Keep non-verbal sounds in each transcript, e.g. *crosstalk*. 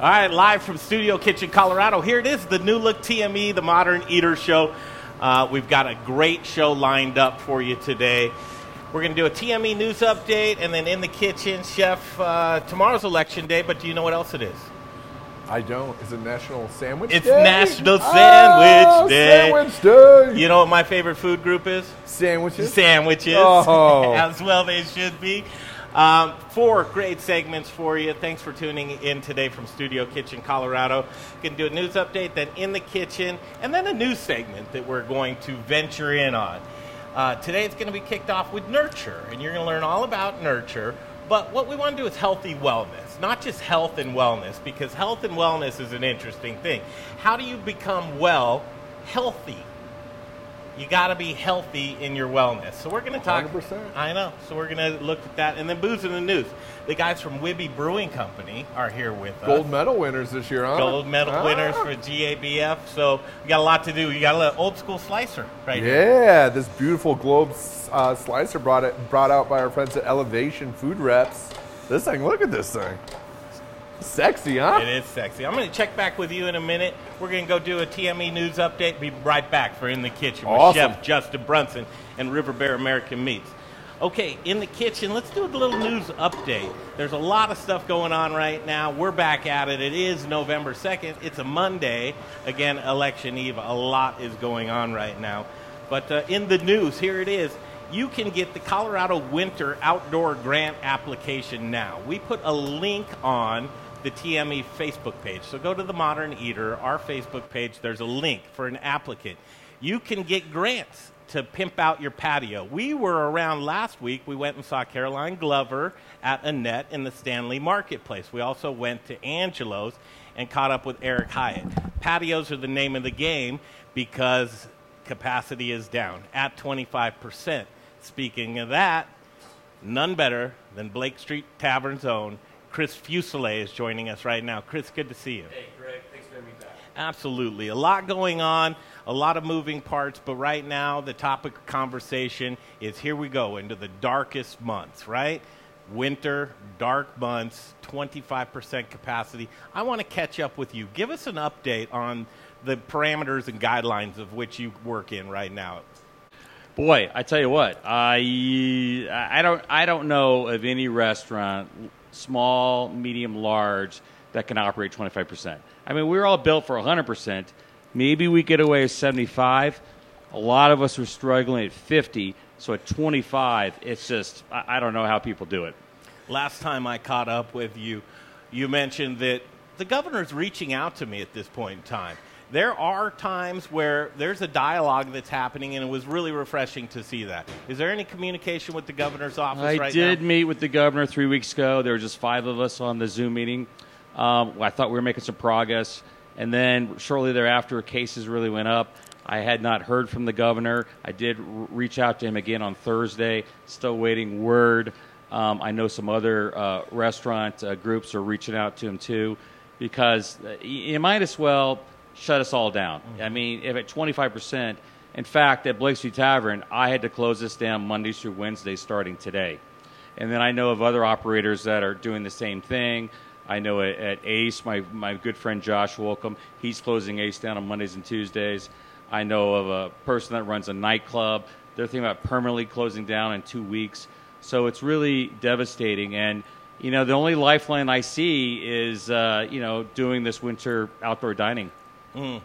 All right, live from Studio Kitchen, Colorado. Here it is, the new look TME, the Modern Eater Show. Uh, we've got a great show lined up for you today. We're going to do a TME news update, and then in the kitchen, Chef. Uh, tomorrow's election day, but do you know what else it is? I don't. Is it National Sandwich Day? It's Day? National Sandwich oh, Day. Sandwich Day. You know what my favorite food group is? Sandwiches. Sandwiches, Oh. *laughs* as well they should be. Um, four great segments for you. Thanks for tuning in today from Studio Kitchen, Colorado. Going to do a news update, then in the kitchen, and then a news segment that we're going to venture in on. Uh, today it's going to be kicked off with nurture, and you're going to learn all about nurture. But what we want to do is healthy wellness, not just health and wellness, because health and wellness is an interesting thing. How do you become well, healthy? You got to be healthy in your wellness. So we're going to talk. 100%. I know. So we're going to look at that, and then booze in the news. The guys from Wibby Brewing Company are here with us. Gold medal winners this year, huh? Gold medal Ah. winners for GABF. So we got a lot to do. You got an old school slicer right here. Yeah, this beautiful globe uh, slicer brought it brought out by our friends at Elevation Food Reps. This thing, look at this thing. Sexy, huh? It is sexy. I'm going to check back with you in a minute. We're going to go do a TME news update. Be right back for In the Kitchen with Chef Justin Brunson and River Bear American Meats. Okay, in the kitchen, let's do a little news update. There's a lot of stuff going on right now. We're back at it. It is November 2nd. It's a Monday. Again, election eve. A lot is going on right now. But uh, in the news, here it is. You can get the Colorado Winter Outdoor Grant application now. We put a link on the TME Facebook page. So go to the Modern Eater, our Facebook page. There's a link for an applicant. You can get grants to pimp out your patio. We were around last week. We went and saw Caroline Glover at Annette in the Stanley Marketplace. We also went to Angelo's and caught up with Eric Hyatt. Patios are the name of the game because capacity is down at 25%. Speaking of that, none better than Blake Street Tavern's own Chris Fuselier is joining us right now. Chris, good to see you. Hey, Greg, thanks for having me back. Absolutely. A lot going on, a lot of moving parts, but right now the topic of conversation is here we go into the darkest months, right? Winter, dark months, 25% capacity. I want to catch up with you. Give us an update on the parameters and guidelines of which you work in right now. Boy, I tell you what, I I don't I don't know of any restaurant, small, medium, large, that can operate 25 percent. I mean, we're all built for 100 percent. Maybe we get away with 75. A lot of us are struggling at 50. So at 25, it's just I, I don't know how people do it. Last time I caught up with you, you mentioned that the governor's reaching out to me at this point in time. There are times where there's a dialogue that's happening, and it was really refreshing to see that. Is there any communication with the governor's office? I right did now? meet with the governor three weeks ago. There were just five of us on the Zoom meeting. Um, I thought we were making some progress. And then shortly thereafter, cases really went up. I had not heard from the governor. I did r- reach out to him again on Thursday, still waiting word. Um, I know some other uh, restaurant uh, groups are reaching out to him too, because uh, you might as well shut us all down. I mean, if at 25%, in fact, at Blake Street Tavern, I had to close this down Mondays through Wednesdays starting today. And then I know of other operators that are doing the same thing. I know at, at Ace, my, my good friend Josh Wolkon, he's closing Ace down on Mondays and Tuesdays. I know of a person that runs a nightclub. They're thinking about permanently closing down in two weeks. So it's really devastating. And, you know, the only lifeline I see is, uh, you know, doing this winter outdoor dining. Mm.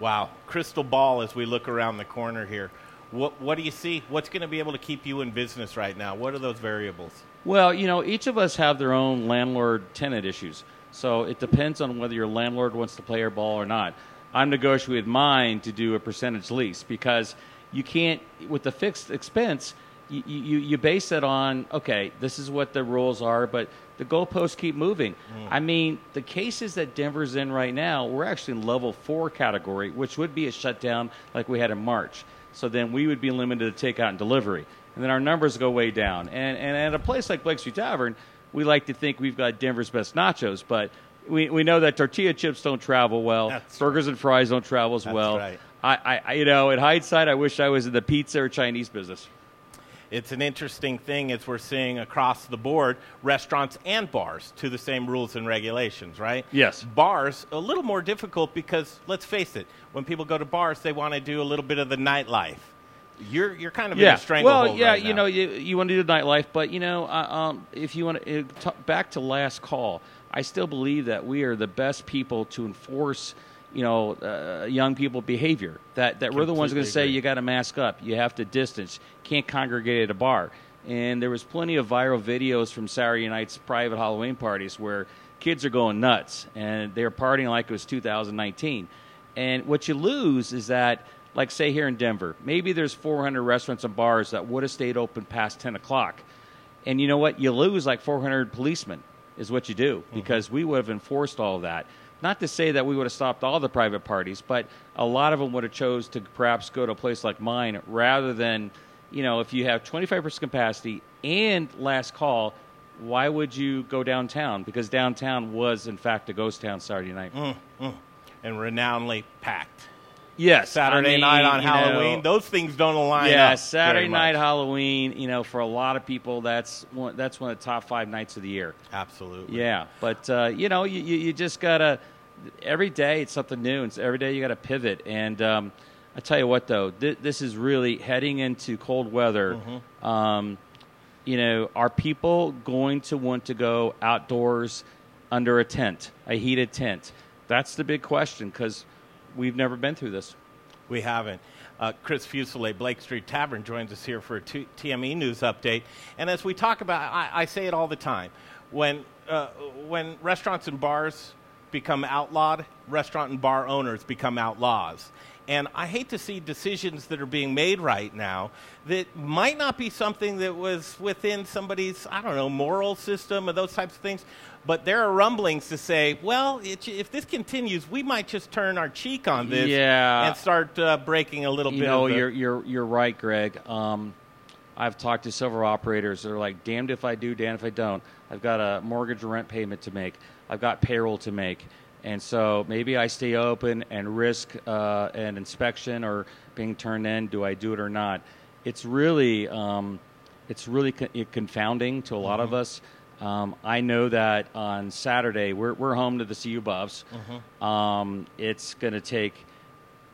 Wow. Crystal ball as we look around the corner here. What, what do you see? What's going to be able to keep you in business right now? What are those variables? Well, you know, each of us have their own landlord tenant issues. So it depends on whether your landlord wants to play your ball or not. I'm negotiating with mine to do a percentage lease because you can't, with the fixed expense, you, you, you base it on, okay, this is what the rules are, but the goalposts keep moving. Mm. I mean, the cases that Denver's in right now, we're actually in level four category, which would be a shutdown like we had in March. So then we would be limited to takeout and delivery. And then our numbers go way down. And, and at a place like Blake Street Tavern, we like to think we've got Denver's best nachos, but we, we know that tortilla chips don't travel well. That's Burgers and fries don't travel as That's well. right. I, I, I, you know, in hindsight, I wish I was in the pizza or Chinese business. It's an interesting thing as we're seeing across the board restaurants and bars to the same rules and regulations, right? Yes. Bars, a little more difficult because, let's face it, when people go to bars, they want to do a little bit of the nightlife. You're, you're kind of in yeah. a stranglehold Well, yeah, right you know, you, you want to do the nightlife, but you know, uh, um, if you want to uh, t- back to last call, I still believe that we are the best people to enforce, you know, uh, young people behavior. That that we're the ones going to say you got to mask up, you have to distance, can't congregate at a bar. And there was plenty of viral videos from Saturday night's private Halloween parties where kids are going nuts and they're partying like it was 2019. And what you lose is that, like, say here in Denver, maybe there's 400 restaurants and bars that would have stayed open past 10 o'clock. And you know what? You lose like 400 policemen, is what you do, because we would have enforced all of that. Not to say that we would have stopped all the private parties, but a lot of them would have chose to perhaps go to a place like mine rather than, you know, if you have 25% capacity and last call, why would you go downtown? Because downtown was, in fact, a ghost town Saturday night. Mm, mm. and renownedly packed. Yes, Saturday I mean, night on Halloween, know, those things don't align yeah. Saturday night. Halloween. You know, for a lot of people, that's one, that's one of the top five nights of the year. Absolutely. Yeah, but uh, you know, you, you, you just gotta every day it's something new, and so every day you gotta pivot. And um, I tell you what, though, th- this is really heading into cold weather. Mm-hmm. Um, you know, are people going to want to go outdoors under a tent, a heated tent? That's the big question because we've never been through this. We haven't. Uh, Chris Fuselier, Blake Street Tavern, joins us here for a T- TME news update. And as we talk about, I, I say it all the time, when uh, when restaurants and bars become outlawed, restaurant and bar owners become outlaws. And I hate to see decisions that are being made right now that might not be something that was within somebody's, I don't know, moral system or those types of things. But there are rumblings to say, well, it, if this continues, we might just turn our cheek on this Yeah. and start uh, breaking a little you bit the, you're you're you're right, Greg. Um, I've talked to several operators that are like, damned if I do, damned if I don't. I've got a mortgage rent payment to make. I've got payroll to make. And so maybe I stay open and risk uh, an inspection or being turned in. Do I do it or not? It's really, um, it's really co- confounding to a lot of us. Um, I know that on Saturday we're, we're home to the CU Buffs. Um, it's going to take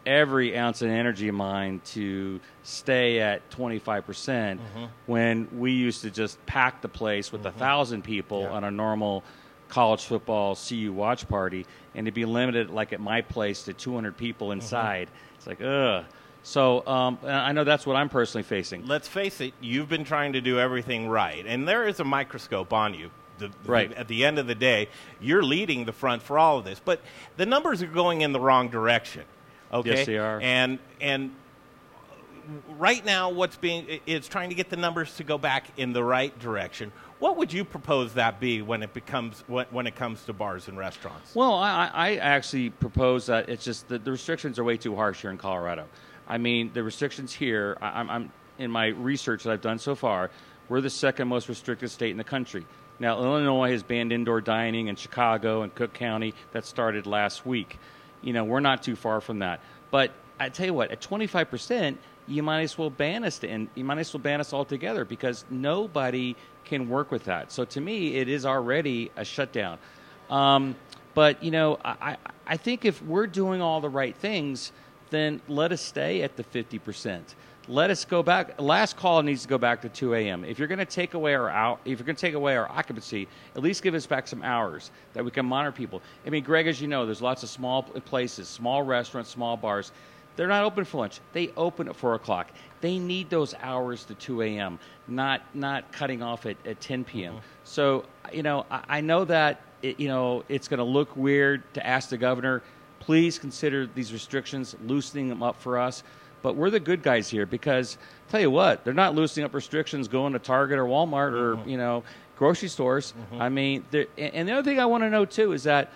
every ounce of energy of mine to stay at 25% when we used to just pack the place with a thousand people Yeah. on a normal college football CU watch party and to be limited like at my place to 200 people inside it's like ugh so um, I know that's what I'm personally facing let's face it, you've been trying to do everything right, and there is a microscope on you. The, the- Right. at the end of the day, you're leading the front for all of this, but the numbers are going in the wrong direction. Okay, Yes, they are. And and right now, what's being is trying to get the numbers to go back in the right direction. What would you propose that be when it becomes when, it comes to bars and restaurants? Well, I, I actually propose that it's just that the restrictions are way too harsh here in Colorado. I mean, the restrictions here, I, I'm in my research that I've done so far, we're the second most restricted state in the country. Now, Illinois has banned indoor dining in Chicago and Cook County. That started last week. You know, we're not too far from that. But I tell you what, at 25 percent, you might as well ban us, to, and you might as well ban us altogether because nobody can work with that. So to me, it is already a shutdown. Um, but you know, I, I think if we're doing all the right things, then let us stay at the 50 percent. Let us go back. Last call needs to go back to 2 a.m. If you're going to take away our out, if you're going to take away our occupancy, at least give us back some hours that we can monitor people. I mean, Greg, as you know, there's lots of small places, small restaurants, small bars. They're not open for lunch. They open at four o'clock. They need those hours to 2 a.m. Not not cutting off at, at 10 p.m. Mm-hmm. So you know, I, I know that it, you know it's going to look weird to ask the governor, please consider these restrictions, loosening them up for us. But we're the good guys here because tell you what, they're not loosening up restrictions going to Target or Walmart or mm-hmm. you know grocery stores. Mm-hmm. I mean, and and the other thing I want to know too is that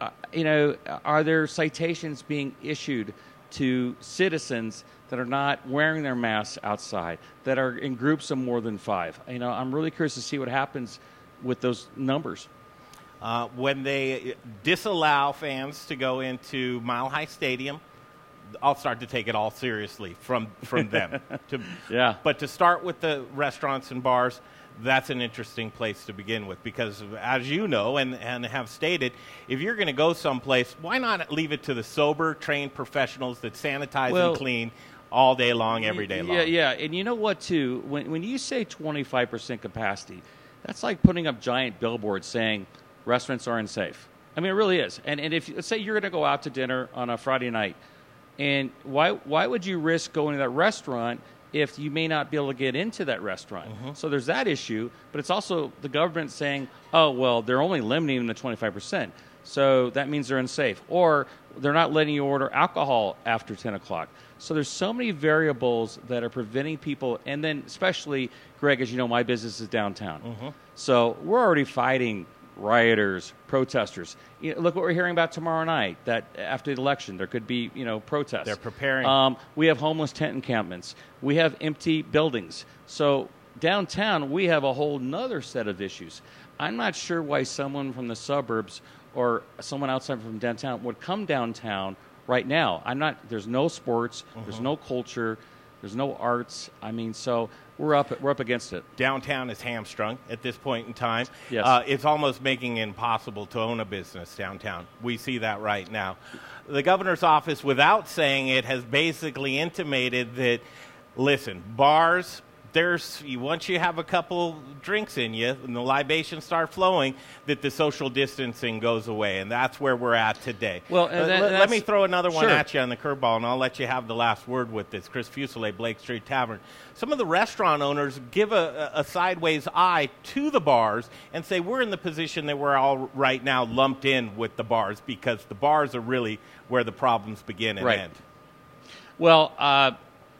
uh, you know, are there citations being issued to citizens that are not wearing their masks outside, that are in groups of more than five? You know, I'm really curious to see what happens with those numbers. Uh, when they disallow fans to go into Mile High Stadium, I'll start to take it all seriously from from them. *laughs* to, Yeah. But to start with the restaurants and bars, that's an interesting place to begin with because, as you know and, and have stated, if you're going to go someplace, why not leave it to the sober, trained professionals that sanitize Well- and clean all day long, every day long? Yeah, yeah. And you know what, too? When, when you say 25% capacity, that's like putting up giant billboards saying restaurants are unsafe. I mean, it really is. And, and if, let's say you're going to go out to dinner on a Friday night, and why, why would you risk going to that restaurant if you may not be able to get into that restaurant? Mm-hmm. So there's that issue, but it's also the government saying, oh, well, they're only limiting them to 25%. So that means they're unsafe. Or they're not letting you order alcohol after 10 o'clock. So there's so many variables that are preventing people, and then especially, Greg, as you know, my business is downtown. Mm-hmm. So we're already fighting rioters, protesters. You know, look what we're hearing about tomorrow night. That after the election, there could be you know protests. They're preparing. Um, we have homeless tent encampments. We have empty buildings. So downtown, we have a whole nother set of issues. I'm not sure why someone from the suburbs or someone outside from downtown would come downtown right now. I'm not. There's no sports. There's Mm-hmm. no culture. There's no arts. I mean, so we're up. We're up against it. downtown is hamstrung at this point in time. Yes. Uh, it's almost making it impossible to own a business downtown. We see that right now. The governor's office, without saying it, has basically intimated that, listen, bars. There's once you have a couple drinks in you and the libations start flowing, that the social distancing goes away, and that's where we're at today. Well, that- let, let me throw another one Sure. at you on the curveball, and I'll let you have the last word with this. Chris Fuselier, Blake Street Tavern. Some of the restaurant owners give a, a a sideways eye to the bars and say we're in the position that we're all right now lumped in with the bars because the bars are really where the problems begin and Right. end. Well, uh,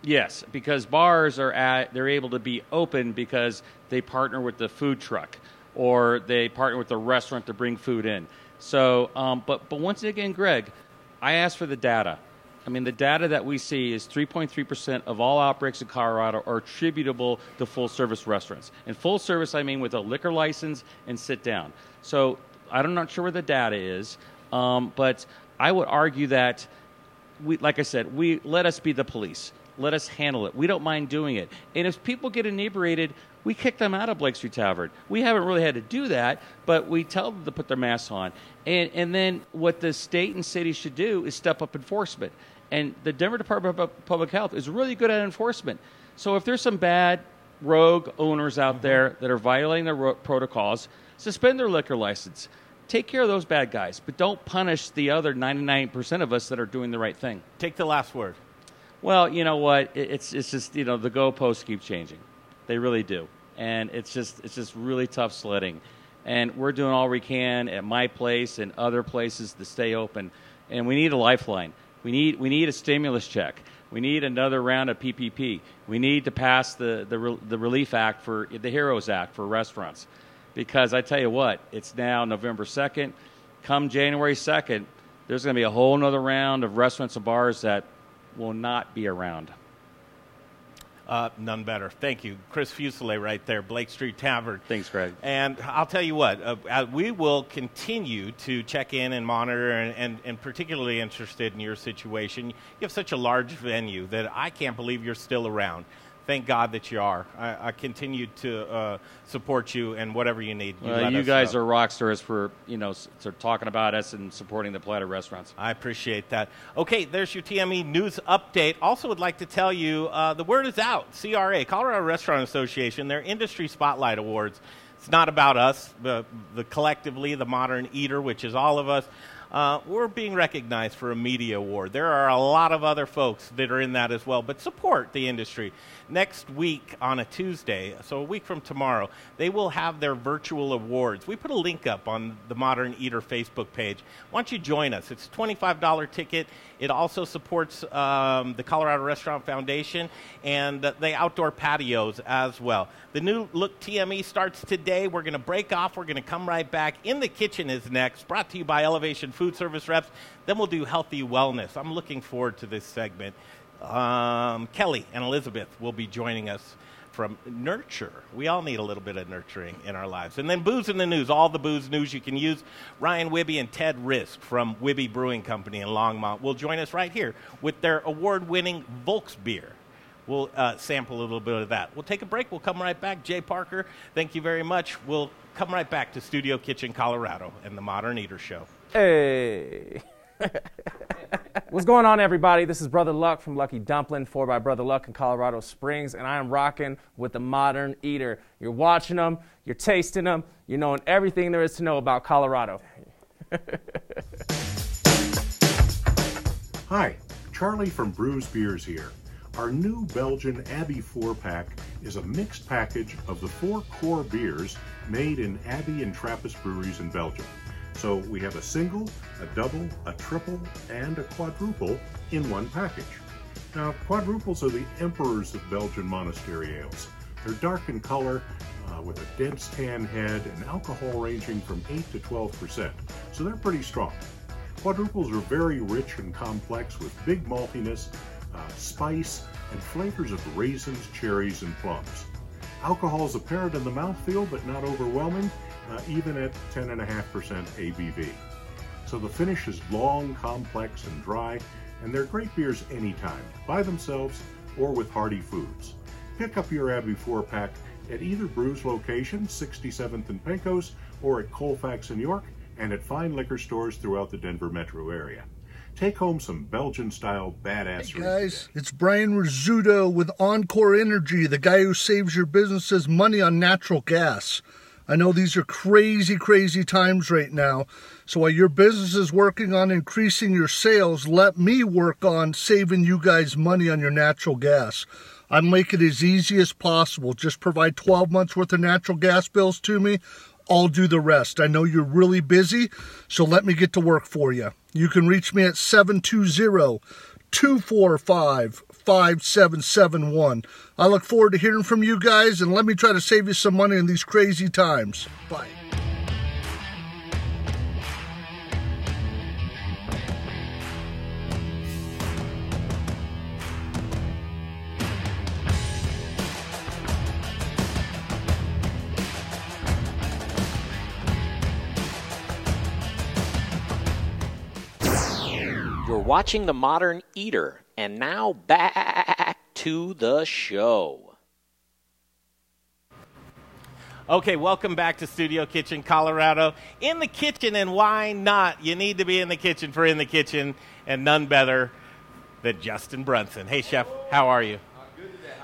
yes, because bars are at they're able to be open because they partner with the food truck or they partner with the restaurant to bring food in. So, um, but but once again, Greg, I asked for the data. I mean, the data that we see is 3.3% of all outbreaks in Colorado are attributable to full service restaurants. And full service, I mean with a liquor license and sit down. So I'm not sure where the data is, um, but I would argue that we, like I said, we let us be the police. Let us handle it. We don't mind doing it. And if people get inebriated, we kick them out of Blake Street Tavern. We haven't really had to do that, but we tell them to put their masks on. And, and then what the state and city should do is step up enforcement. And the Denver Department of Public Health is really good at enforcement. So if there's some bad rogue owners out mm-hmm. there that are violating their ro- protocols, suspend their liquor license. Take care of those bad guys, but don't punish the other 99% of us that are doing the right thing. Take the last word. Well, you know what? It's it's just you know the goalposts keep changing, they really do, and it's just it's just really tough sledding, and we're doing all we can at my place and other places to stay open, and we need a lifeline. We need we need a stimulus check. We need another round of PPP. We need to pass the the, the Relief Act for the Heroes Act for restaurants, because I tell you what, it's now November second. Come January second, there's going to be a whole other round of restaurants and bars that will not be around. Uh, none better. Thank you. Chris Fuselier right there, Blake Street Tavern. Thanks, Greg. And I'll tell you what, uh, uh, we will continue to check in and monitor, and, and, and particularly interested in your situation. You have such a large venue that I can't believe you're still around. Thank God that you are. I, I continue to uh, support you and whatever you need. You, you guys know. are rock stars for you know of talking about us and supporting the Platter restaurants. I appreciate that. Okay, there's your TME news update. Also, would like to tell you uh, the word is out. CRA, Colorado Restaurant Association, their Industry Spotlight Awards. It's not about us, the, the collectively, the modern eater, which is all of us. Uh, we're being recognized for a media award. There are a lot of other folks that are in that as well, but support the industry. Next week on a Tuesday, so a week from tomorrow, they will have their virtual awards. We put a link up on the Modern Eater Facebook page. Why don't you join us? It's a $25 ticket. It also supports um, the Colorado Restaurant Foundation and the outdoor patios as well. The new Look TME starts today. We're going to break off. We're going to come right back. In the Kitchen is next, brought to you by Elevation Food Service Reps. Then we'll do Healthy Wellness. I'm looking forward to this segment. Um, Kelly and Elizabeth will be joining us from Nurture. We all need a little bit of nurturing in our lives. And then Booze in the News, all the booze news you can use. Ryan Wibby and Ted Risk from Wibby Brewing Company in Longmont will join us right here with their award winning Volksbier. We'll uh, sample a little bit of that. We'll take a break. We'll come right back. Jay Parker, thank you very much. We'll come right back to Studio Kitchen, Colorado, and the Modern Eater Show. Hey. *laughs* What's going on, everybody? This is Brother Luck from Lucky Dumpling, Four by Brother Luck in Colorado Springs, and I am rocking with the Modern Eater. You're watching them, you're tasting them, you're knowing everything there is to know about Colorado. *laughs* Hi, Charlie from Bruz Beers here. Our new Belgian Abbey 4 pack is a mixed package of the four core beers made in Abbey and Trappist breweries in Belgium. So we have a single, a double, a triple, and a quadruple in one package. Now, quadruples are the emperors of Belgian monastery ales. They're dark in color, uh, with a dense tan head, and alcohol ranging from 8 to 12%, so they're pretty strong. Quadruples are very rich and complex with big maltiness, uh, spice, and flavors of raisins, cherries, and plums. Alcohol is apparent in the mouthfeel, but not overwhelming, uh, even at 10.5% ABV. So the finish is long, complex, and dry, and they're great beers anytime, by themselves or with hearty foods. Pick up your Abbey 4 pack at either Bruz location, 67th and Pecos, or at Colfax in York, and at fine liquor stores throughout the Denver metro area. Take home some Belgian style badassery. Hey guys, it's Brian Rizzuto with Encore Energy, the guy who saves your businesses money on natural gas. I know these are crazy, crazy times right now. So while your business is working on increasing your sales, let me work on saving you guys money on your natural gas. I make it as easy as possible. Just provide 12 months worth of natural gas bills to me. I'll do the rest. I know you're really busy, so let me get to work for you. You can reach me at 720 245 5771. I look forward to hearing from you guys and let me try to save you some money in these crazy times. Bye. You're watching The Modern Eater, and now back to the show. Okay, welcome back to Studio Kitchen, Colorado. In the kitchen, and why not? You need to be in the kitchen for In the Kitchen, and none better than Justin Brunson. Hey, Chef, how are you?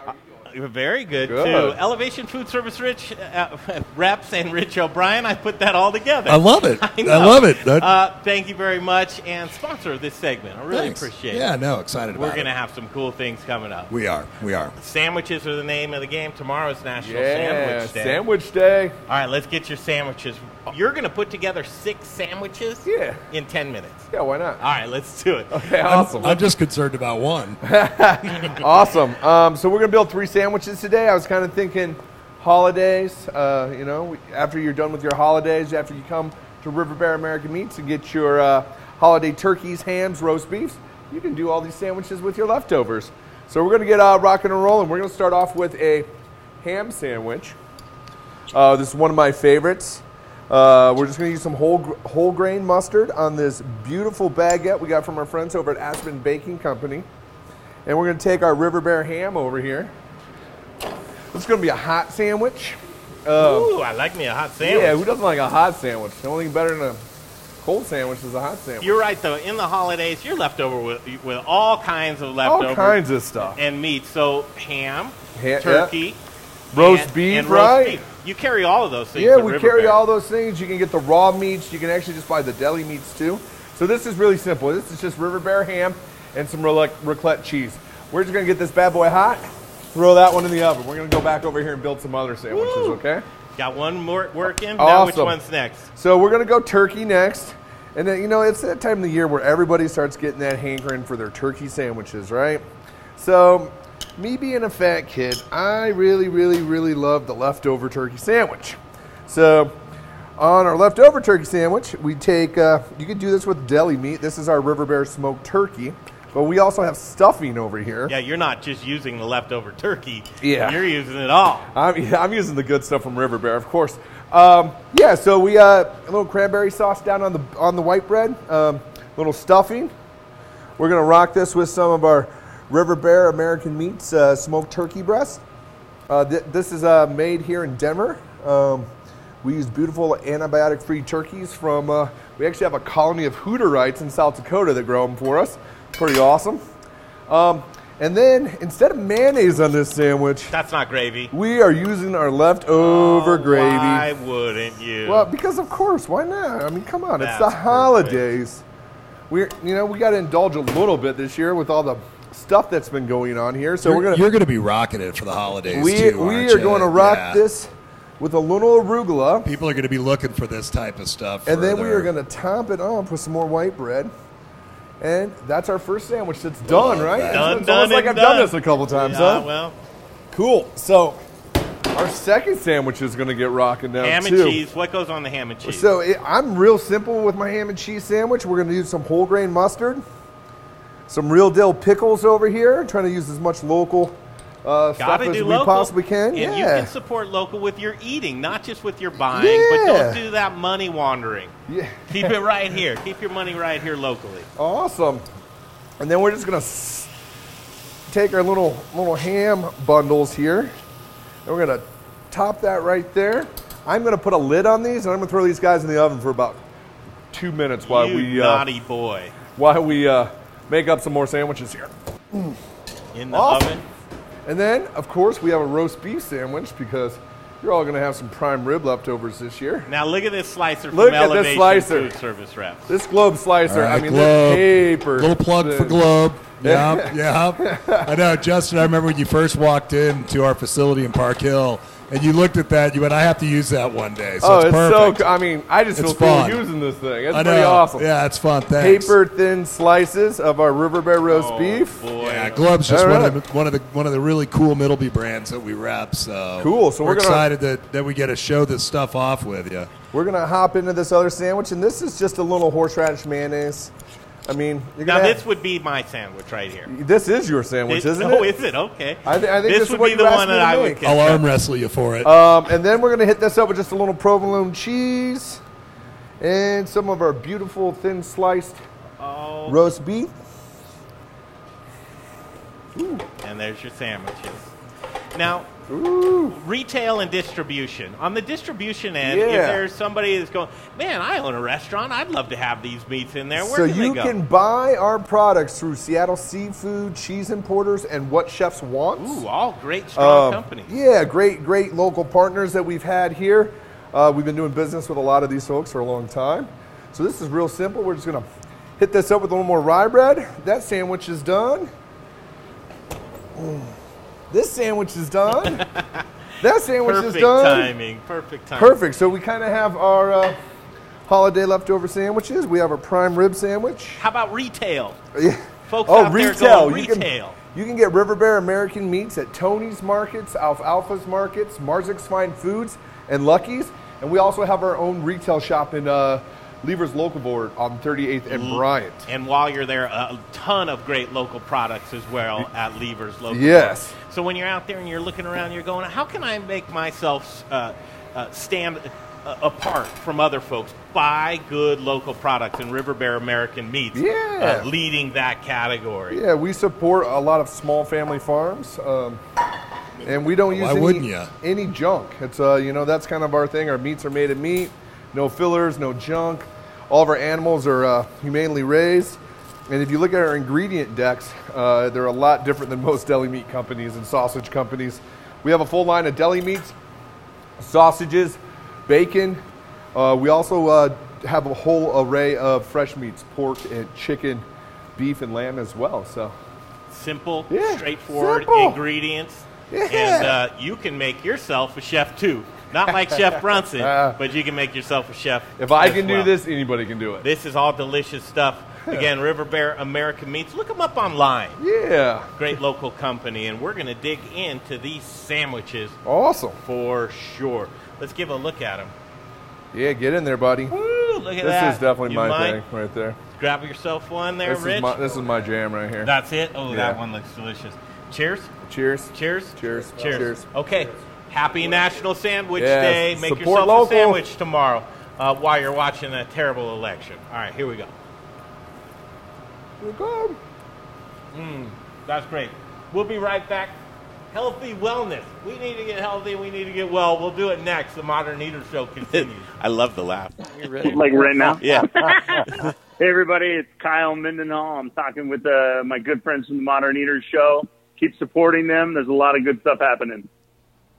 Uh, You're very good, Good. too. Elevation Food Service Rich uh, *laughs* reps and Rich O'Brien. I put that all together. I love it. *laughs* I know. love it. That- Uh, thank you very much, and sponsor of this segment. I really Thanks. appreciate Yeah, it. Yeah, no, excited We're going to have some cool things coming up. We are. We are. Sandwiches are the name of the game. Tomorrow's National Yeah, Sandwich Day. sandwich day. All right, let's get your sandwiches. You're going to put together six sandwiches Yeah. in 10 minutes. Yeah, why not? All right, let's do it. Okay, awesome. I'm just concerned about one. *laughs* awesome. Um, so we're gonna build three sandwiches today. I was kind of thinking holidays. Uh, you know, after you're done with your holidays, after you come to River Bear American Meats and get your uh, holiday turkeys, hams, roast beefs, you can do all these sandwiches with your leftovers. So we're gonna get uh, rocking and rolling. We're gonna start off with a ham sandwich. Uh, this is one of my favorites. Uh, we're just going to use some whole whole grain mustard on this beautiful baguette we got from our friends over at Aspen Baking Company. And we're going to take our River Bear ham over here. This is going to be a hot sandwich. Ooh, I like me a hot sandwich. Yeah, who doesn't like a hot sandwich? The only thing better than a cold sandwich is a hot sandwich. You're right, though. In the holidays, you're left over with, with all kinds of leftovers. All kinds of stuff. And meat. So, ham, Ha- turkey, Roast and- beef, and roast right? You carry all of those things. Yeah, we carry Bear. all those things. You can get the raw meats. You can actually just buy the deli meats too. So this is really simple. This is just River Bear ham and some raclette cheese. We're just gonna get this bad boy hot. Throw that one in the oven. We're gonna go back over here and build some other sandwiches. Woo. Okay. Got one more working. Now, which one's next? So we're gonna go turkey next. And then you know it's that time of the year where everybody starts getting that hankering for their turkey sandwiches, right? So me being a fat kid, I really, really, really love the leftover turkey sandwich. So on our leftover turkey sandwich, we take. Uh, you can do this with deli meat. This is our River Bear smoked turkey. But we also have stuffing over here. Yeah, you're not just using the leftover turkey. Yeah. You're using it all. I'm, yeah, *laughs* I'm using the good stuff from River Bear, of course. Um, yeah, so we uh, a little cranberry sauce down on the on the white bread, um, little stuffing. We're gonna rock this with some of our River Bear American Meats uh, smoked turkey breast. Uh, th- this is uh, made here in Denver. Um, we use beautiful antibiotic-free turkeys from. Uh, we actually have a colony of Hutterites in South Dakota that grow them for us. Pretty awesome. Um, and then instead of mayonnaise on this sandwich, That's not gravy. we are using our leftover Oh, gravy. Why wouldn't you? Well, because of course, why not? I mean, come on, it's That's the perfect. holidays. We're, you know, we got to indulge a little bit this year with all the stuff that's been going on here. So you're, we're gonna you're gonna be rocking it for the holidays. we too, we aren't are ya? going to rock Yeah. this with a little arugula, People are gonna be looking for this type of stuff. and for then we are going to top it off with some more white bread. And that's our first sandwich that's done, right? It's- done, it's done, almost like and I've done done. this a couple times, yeah, huh? well, Cool. So our second sandwich is going to get rocking now ham and too. cheese. What goes on the ham and cheese? So it, I'm real simple with my ham and cheese sandwich. We're going to use some whole grain mustard, some real dill pickles over here. Trying to use as much local uh, stuff as we local. possibly can. And yeah. you can support local with your eating, not just with your buying. But don't do that money wandering. yeah. Keep it *laughs* right here. Keep your money right here locally. Awesome. And then we're just going to s- take our little little ham bundles here, and we're going to top that right there. I'm going to put a lid on these, and I'm going to throw these guys in the oven for about two minutes while you we uh, naughty boy. while we uh, make up some more sandwiches here. In the Awesome. oven. And then, of course, we have a roast beef sandwich because you're all going to have some prime rib leftovers this year. Now look at this slicer from Look at this slicer. Food Service Reps. This globe slicer, All right, I mean, Globe. this paper. Little plug for thin. Globe. Yep, *laughs* yep. I know, Justin. I remember when you first walked into our facility in Park Hill, and you looked at that. You went, "I have to use that one day." So oh, it's it's, perfect. so. co- I mean, I just It's feel cool using this thing. It's I know. pretty awesome. Yeah, it's fun. Thanks. Paper thin slices of our River Bear roast Oh, beef. boy. Yeah, Globe's just one, right. of the, one of the one of the really cool Middleby brands that we rep. So Cool, so we're, we're gonna- excited that, that we get to show this stuff off with you. We're gonna hop into this other sandwich, and this is just a little horseradish mayonnaise. I mean, Now gonna this would be my sandwich right here. this is your sandwich, This- isn't it? *laughs* oh, is it? Okay. I thi- I think this this is would what be the one that I would make. I'll arm wrestle you for it. Um, and then we're gonna hit this up with just a little provolone cheese and some of our beautiful thin sliced Oh, roast beef. and there's your sandwiches. Now, Ooh. retail and distribution. On the distribution end, if there's somebody that's going, man, I own a restaurant. I'd love to have these meats in there. Where So you can buy our products through Seattle Seafood, Cheese Importers, and What Chefs Want. Ooh, all great, strong Um, companies. Yeah, great, great local partners that we've had here. Uh, we've been doing business with a lot of these folks for a long time. So this is real simple. We're just gonna hit this up with a little more rye bread. That sandwich is done. Mm. This sandwich is done. *laughs* that sandwich Perfect is done. Perfect timing. Perfect timing. Perfect. So we kind of have our uh, holiday leftover sandwiches. We have our prime rib sandwich. How about retail? *laughs* Yeah. Folks Oh, out there retail. You can, retail. you can get River Bear American meats at Tony's Markets, Alfalfa's Markets, Marczyk's Fine Foods, and Lucky's. And we also have our own retail shop in uh, Leevers Locavore on 38th and Mm-hmm. Bryant. And while you're there, a ton of great local products as well at Leevers Local. Yes. Bar. So when you're out there and you're looking around, you're going, how can I make myself uh, uh, stand uh, apart from other folks? Buy good local products, and River Bear American Meats Yeah. uh, leading that category. Yeah, we support a lot of small family farms. Um, and we don't use any, any junk. It's uh, you know that's kind of our thing. Our meats are made of meat, no fillers, no junk. All of our animals are uh, humanely raised. And if you look at our ingredient decks, uh, they're a lot different than most deli meat companies and sausage companies. We have a full line of deli meats, sausages, bacon. Uh, we also uh, have a whole array of fresh meats, pork and chicken, beef and lamb as well. So Simple, Yeah, straightforward simple. ingredients. Yeah. And uh, you can make yourself a chef too. Not like Chef *laughs* Brunson, Uh, but you can make yourself a chef. if I can do this, anybody can do it. This is all delicious stuff. *laughs* Again, River Bear American Meats. Look them up online. Yeah, Great local company, and we're going to dig into these sandwiches awesome. for sure. Let's give a look at them. Yeah, get in there, buddy. Woo, look at that. This is definitely You my mind? thing right there. Grab yourself one there, This Rich. is my this is my jam right here. That's it. Oh, that one looks delicious. Cheers. Cheers. Cheers. Cheers. Cheers. Cheers. Okay. Happy National Sandwich Yes. Day. Make Support yourself local. a sandwich tomorrow uh, while you're watching a terrible election. All right, here we go. We're good. Mmm, That's great. We'll be right back. Healthy wellness. We need to get healthy. We need to get well. We'll do it next. The Modern Eater Show continues. *laughs* I love the laugh. *laughs* Like right now? Yeah. *laughs* Hey, everybody, it's Kyle Mendenhall. I'm talking with uh, my good friends from the Modern Eaters Show. Keep supporting them. There's a lot of good stuff happening.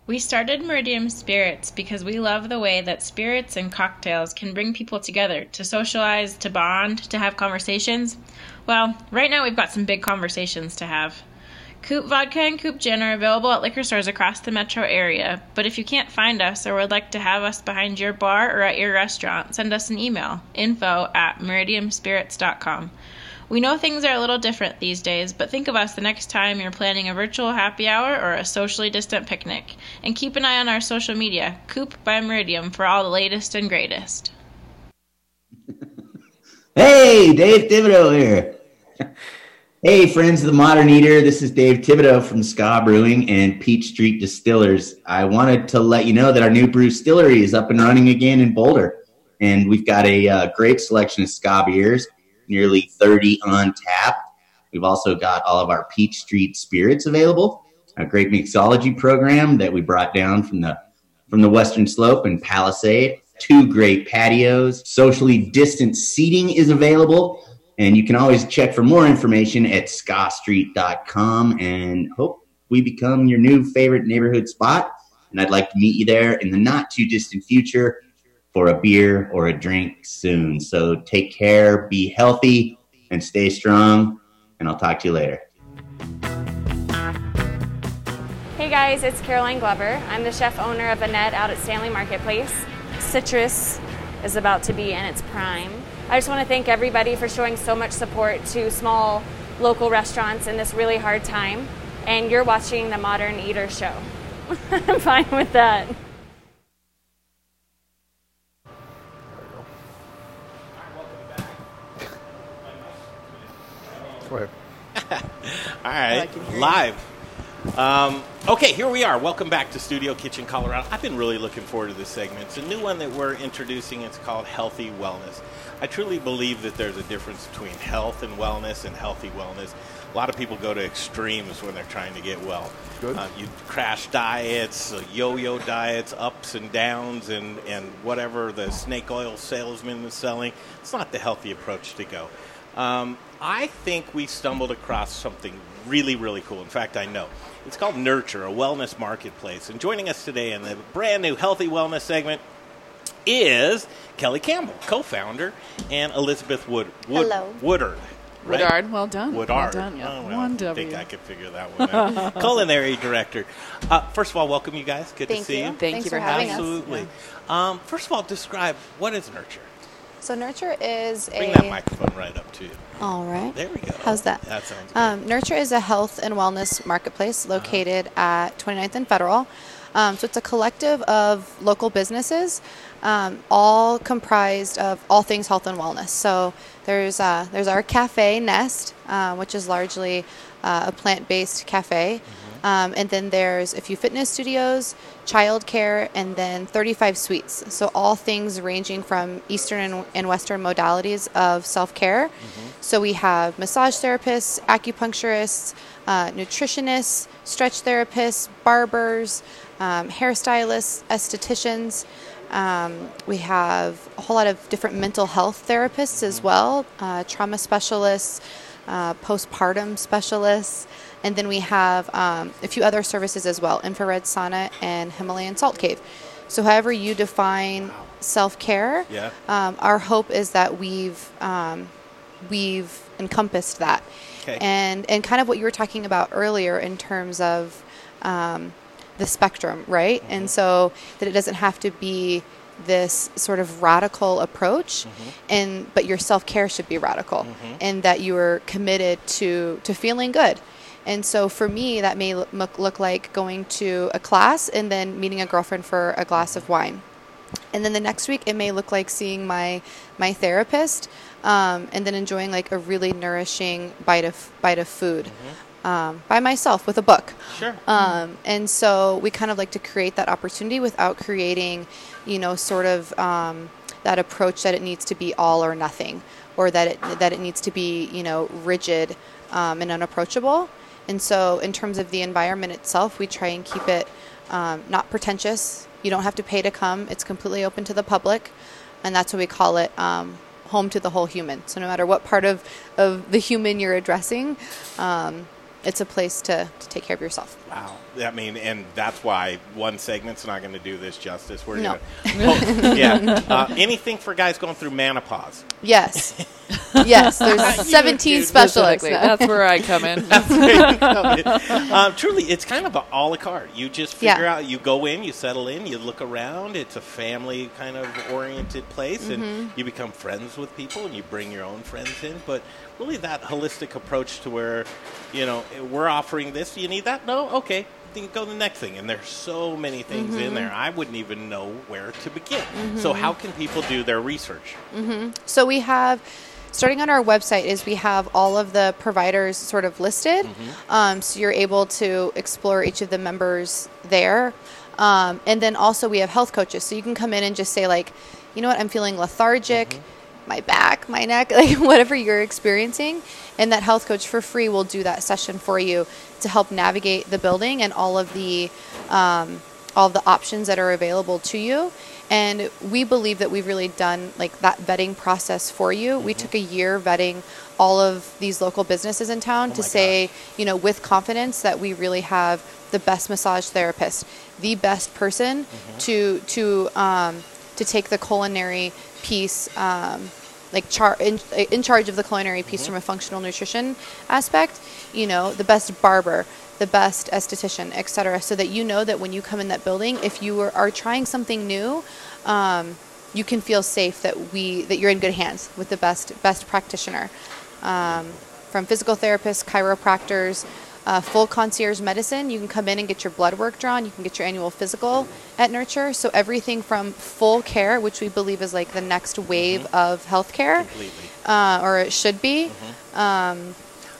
We started Meridium Spirits because we love the way that spirits and cocktails can bring people together to socialize, to bond, to have conversations. Well, right now we've got some big conversations to have. Coop Vodka and Coop Gin are available at liquor stores across the metro area, but if you can't find us or would like to have us behind your bar or at your restaurant, send us an email info at meridiumspirits.com. We know things are a little different these days, but think of us the next time you're planning a virtual happy hour or a socially distant picnic. And keep an eye on our social media, Coop by Meridium, for all the latest and greatest. Hey, Dave Thibodeau here. *laughs* hey, friends of the Modern Eater. This is Dave Thibodeau from Ska Brewing and Peach Street Distillers. I wanted to let you know that our new brew distillery is up and running again in Boulder. And we've got a uh, great selection of Ska beers, nearly 30 on tap. We've also got all of our Peach Street spirits available, a great mixology program that we brought down from the from the Western Slope and Palisade. Two great patios. Socially distant seating is available. And you can always check for more information at skastreet.com and hope we become your new favorite neighborhood spot. And I'd like to meet you there in the not too distant future for a beer or a drink soon. So take care, be healthy, and stay strong. And I'll talk to you later. Hey guys, it's Caroline Glover. I'm the chef owner of Annette out at Stanley Marketplace. Citrus is about to be in its prime. I just want to thank everybody for showing so much support to small local restaurants in this really hard time. And you're watching the Modern Eater Show. *laughs* I'm fine with that. *laughs* All right, live. Um, okay, here we are. Welcome back to Studio Kitchen, Colorado. I've been really looking forward to this segment. It's a new one that we're introducing. It's called Healthy Wellness. I truly believe that there's a difference between health and wellness and healthy wellness. A lot of people go to extremes when they're trying to get well. Good. Uh, you crash diets, uh, yo-yo diets, ups and downs, and, and whatever the snake oil salesman is selling. It's not the healthy approach to go. Um, I think we stumbled across something really, really cool. In fact, I know. It's called Nurture, a wellness marketplace. And joining us today in the brand new Healthy Wellness segment is Kelly Campbell, co founder, and Elizabeth Wood, Wood, Hello. Woodard. right? Woodard, well done. Woodard. Well done, yeah. Oh, well, One I think W. I could figure that one out. *laughs* Culinary director. Uh, first of all, welcome you guys. Good Thank to see you. you. Thank Thanks you for for having us. Absolutely. Um, first of all, describe what is Nurture. So Nurture is Bring a Bring that microphone right up to you. All right. There we go. How's that? That sounds Um, Nurture is a health and wellness marketplace located at 29th and Federal. Um, so it's a collective of local businesses, um, all comprised of all things health and wellness. So there's uh, there's our cafe Nest, uh, which is largely uh, a plant-based cafe. Um, and then there's a few fitness studios, childcare, and then 35 suites. So all things ranging from Eastern and, and Western modalities of self-care. So we have massage therapists, acupuncturists, uh, nutritionists, stretch therapists, barbers, um, hairstylists, estheticians. Um, we have a whole lot of different mental health therapists as well, uh, trauma specialists, uh, postpartum specialists, and then we have um, a few other services as well infrared sauna and Himalayan salt cave. So, however you define self care, Yeah. um, our hope is that we've um, we've encompassed that, Okay. and and kind of what you were talking about earlier in terms of um, the spectrum, right? And so that it doesn't have to be this sort of radical approach, and but your self care should be radical, and that you are committed to to feeling good. And so for me, that may look, look like going to a class and then meeting a girlfriend for a glass of wine. and then the next week it may look like seeing my my therapist um, and then enjoying like a really nourishing bite of bite of food um, by myself with a book Sure. um, and so we kind of like to create that opportunity without creating you know sort of um, that approach that it needs to be all or nothing or that it that it needs to be you know rigid um, and unapproachable and so in terms of the environment itself we try and keep it um, not pretentious. You don't have to pay to come. It's completely open to the public. And that's what we call it um, home to the whole human. So no matter what part of, of the human you're addressing um, it's a place to, to take care of yourself Wow. I mean, and that's why one segment's not going to do this justice. We're No. gonna, oh, yeah. Uh, anything for guys going through menopause. Yes. yes. There's *laughs* 17 specialists. Specifically, that's where I come in. *laughs* That's where you come in. um, *laughs* truly, it's kind of a a la carte. You just figure Yeah. out, you go in, you settle in, you look around. It's a family kind of oriented place, Mhm. and you become friends with people, and you bring your own friends in. But really, that holistic approach to where, you know, we're offering this. Do You need that? No? Okay. Okay, then go to the next thing. And there's so many things in Mhm. there. I wouldn't even know where to begin. So, Mhm. how can people do their research? hmm So we have, starting on our website, is we have all of the providers sort of listed. Um, so you're able to explore each of the members there. Um, and then also we have health coaches. So you can come in and just say like, you know what, I'm feeling lethargic, my back, my neck, *laughs* like whatever you're experiencing. And that health coach for free will do that session for you to help navigate the building and all of the um, all of the options that are available to you. And we believe that we've really done like that vetting process for you. We took a year vetting all of these local businesses in town to say, you know, with confidence that we really have the best massage therapist, the best person to to um, to take the culinary piece. Um, like char- in, in charge of the culinary piece from a functional nutrition aspect, you know, the best barber, the best esthetician, etc. So that you know that when you come in that building, if you are, are trying something new, um, you can feel safe that we that you're in good hands with the best best practitioner, um, from physical therapists, chiropractors. Uh, full concierge medicine. You can come in and get your blood work drawn. You can get your annual physical at Nurture. So everything from full care, which we believe is like the next wave of healthcare, uh, or it should be. Um,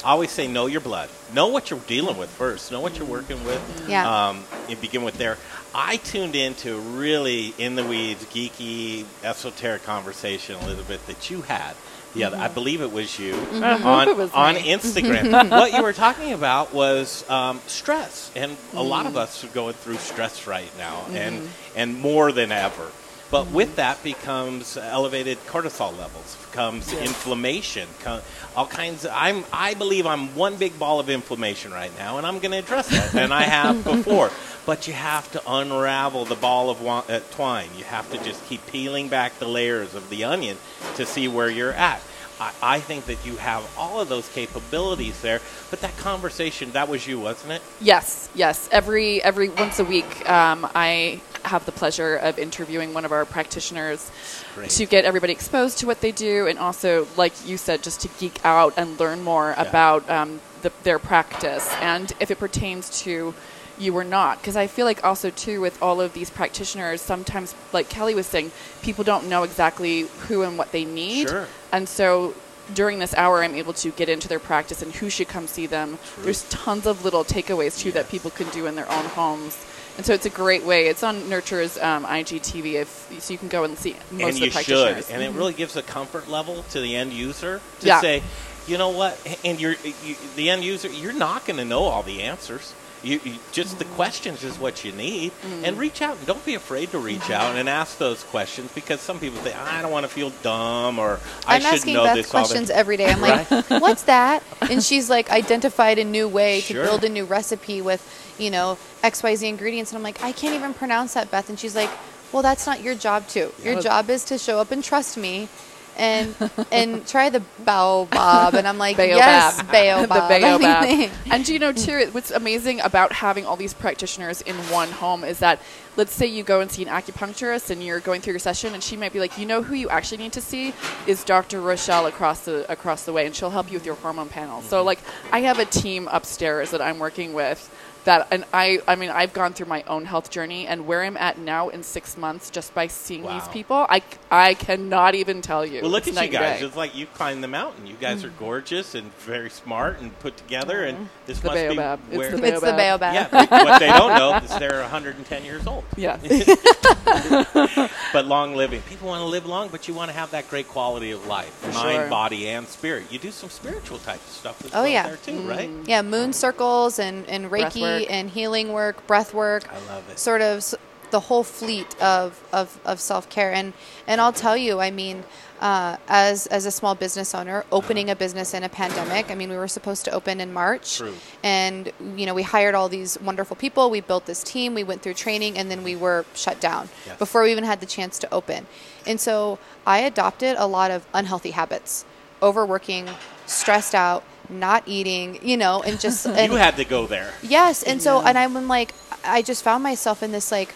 I always say know your blood. Know what you're dealing with first. Know what you're working with. Yeah. Um, you begin with there. I tuned into really in the weeds, geeky, esoteric conversation, Elizabeth, that you had. Other, I believe it was you hope on was on. Instagram. *laughs* what you were talking about was um, stress, and a lot of us are going through stress right now, and Mhm. and more than ever. But with that becomes elevated cortisol levels, comes inflammation, co- all kinds. Of, I'm I believe I'm one big ball of inflammation right now, and I'm going to address that, and I have *laughs* before. But you have to unravel the ball of uh, twine. You have to just keep peeling back the layers of the onion to see where you're at. I, I think that you have all of those capabilities there, but that conversation, that was you, wasn't it? Yes, yes. Every every once a week, um, I have the pleasure of interviewing one of our practitioners Great. to get everybody exposed to what they do, and also, like you said, just to geek out and learn more Yeah. about um, the, their practice and if it pertains to you were not. Because I feel like also too with all of these practitioners, sometimes, like Kelly was saying, people don't know exactly who and what they need, Sure. and so during this hour, I'm able to get into their practice and who should come see them. There's tons of little takeaways too that people can do in their own homes. And so it's a great way. It's on Nurture's um, IGTV, if so you can go and see most and of the you should. And it Mhm. really gives a comfort level to the end user to Yeah. say, you know what, and you're you, the end user. You're not going to know all the answers. You, you just the questions is what you need, Mm. and reach out and don't be afraid to reach out and ask those questions because some people say I don't want to feel dumb or I I'm should asking know Beth this all the-" questions every day. I'm like, *laughs* *laughs* what's that? And she's like identified a new way to build a new recipe with, you know, XYZ ingredients. And I'm like, I can't even pronounce that, Beth. And she's like, well, that's not your job too. Your job is to show up and trust me and and try the baobab. And I'm like, yes, baobab. *laughs* the baobab. Anything. *laughs* *laughs* and you know too? What's amazing about having all these practitioners in one home is that, let's say you go and see an acupuncturist and you're going through your session, and she might be like, you know, who you actually need to see is Dr. Rochelle across the across the way, and she'll help you with your hormone panel. So mm-hmm. like, I have a team upstairs that I'm working with. That and I I mean I've gone through my own health journey and where I'm at now in six months just by seeing these people I, I cannot even tell you. Well, look It's at you night guys. day. It's like you climbed the mountain. You guys are mm. gorgeous and very smart and put together. And this. The must baobab. be It's where the It's the baobab. baobab. Yeah, what they don't know is they're *laughs* 110 years old. Yeah. *laughs* but long living. People want to live long, but you want to have that great quality of life, For mind, sure. body, and spirit. You do some spiritual type of stuff Oh well yeah, there too, right? Mm. Yeah, moon circles and and Breath Reiki work. and healing work, breath work. I love it. Sort of the whole fleet of of, of self care. And and I'll tell you, I mean, uh, as as a small business owner, opening a business in a pandemic. I mean, we were supposed to open in March, True. and you know we hired all these wonderful people. We built this team. We went through training, and then we were shut down Yes. before we even had the chance to open. And so I adopted a lot of unhealthy habits, overworking, stressed out, not eating, you know, and just *laughs* and you had to go there. Yes, and so and I'm like I just found myself in this like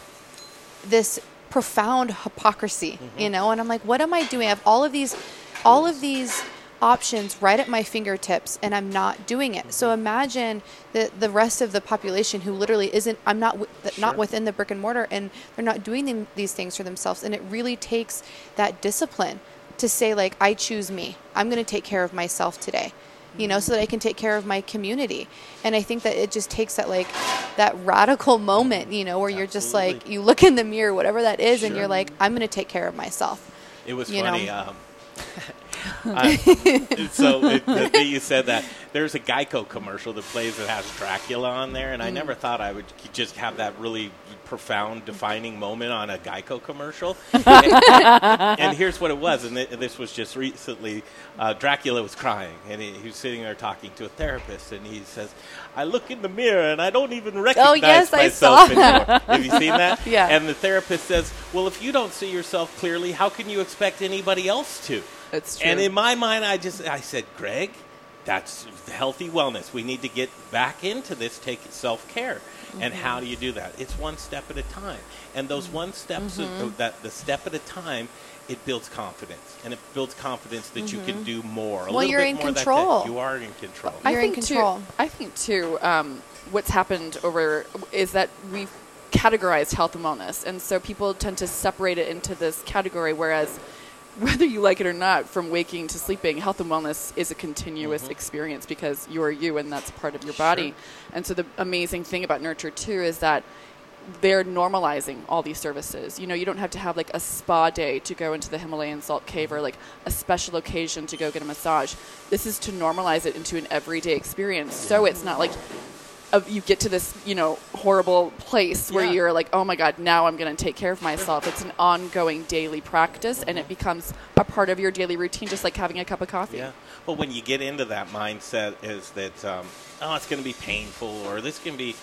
this profound hypocrisy, mm-hmm. you know, and I'm like what am I doing? I have all of these all of these options right at my fingertips and I'm not doing it. So mm-hmm. imagine the the rest of the population who literally isn't I'm not wi- not within the brick and mortar and they're not doing them, these things for themselves and it really takes that discipline to say like I choose me. I'm going to take care of myself today you know, so that I can take care of my community. And I think that it just takes that like that radical moment, you know, where you're just like you look in the mirror, whatever that is, and you're like, I'm going to take care of myself. It was You funny. know? Um, *laughs* I- so it, the day you said that there's a Geico commercial that plays that has Dracula on there, and I Mm. never thought I would just have that really profound, defining moment on a Geico commercial. and, *laughs* and here's what it was, and thi- this was just recently. Uh, Dracula was crying, and he, he was sitting there talking to a therapist, and he says, "I look in the mirror, and I don't even recognize Oh, yes, I myself anymore." Have you seen that? *laughs* Yeah. And the therapist says, "Well, if you don't see yourself clearly, how can you expect anybody else to?" It's true. And in my mind, I just I said, "Greg, that's healthy wellness. We need to get back into this. Take self care." And Mm-hmm. how do you do that? It's one step at a time. And those one steps, of- Mhm. of that the step at a time, it builds confidence, and it builds confidence that you can Mhm. do more. A Well, little you're bit in more that day. control. You are in control. You're in think control. Too, I think too. Um, what's happened over is that we've categorized health and wellness, and so people tend to separate it into this category. Whereas, *laughs* whether you like it or not, from waking to sleeping, health and wellness is a continuous mm-hmm. experience because you are you, and that's part of your body. And so the amazing thing about Nurture too is that they're normalizing all these services. You know, you don't have to have like a spa day to go into the Himalayan salt cave or like a special occasion to go get a massage. This is to normalize it into an everyday experience. So it's not like of you get to this, you know, horrible place where Yeah. you're like, "Oh my god, now I'm going to take care of myself." It's an ongoing daily practice and it becomes a part of your daily routine just like having a cup of coffee. Yeah. Well, when you get into that mindset, is that um, oh, it's going to be painful, or this can be, I-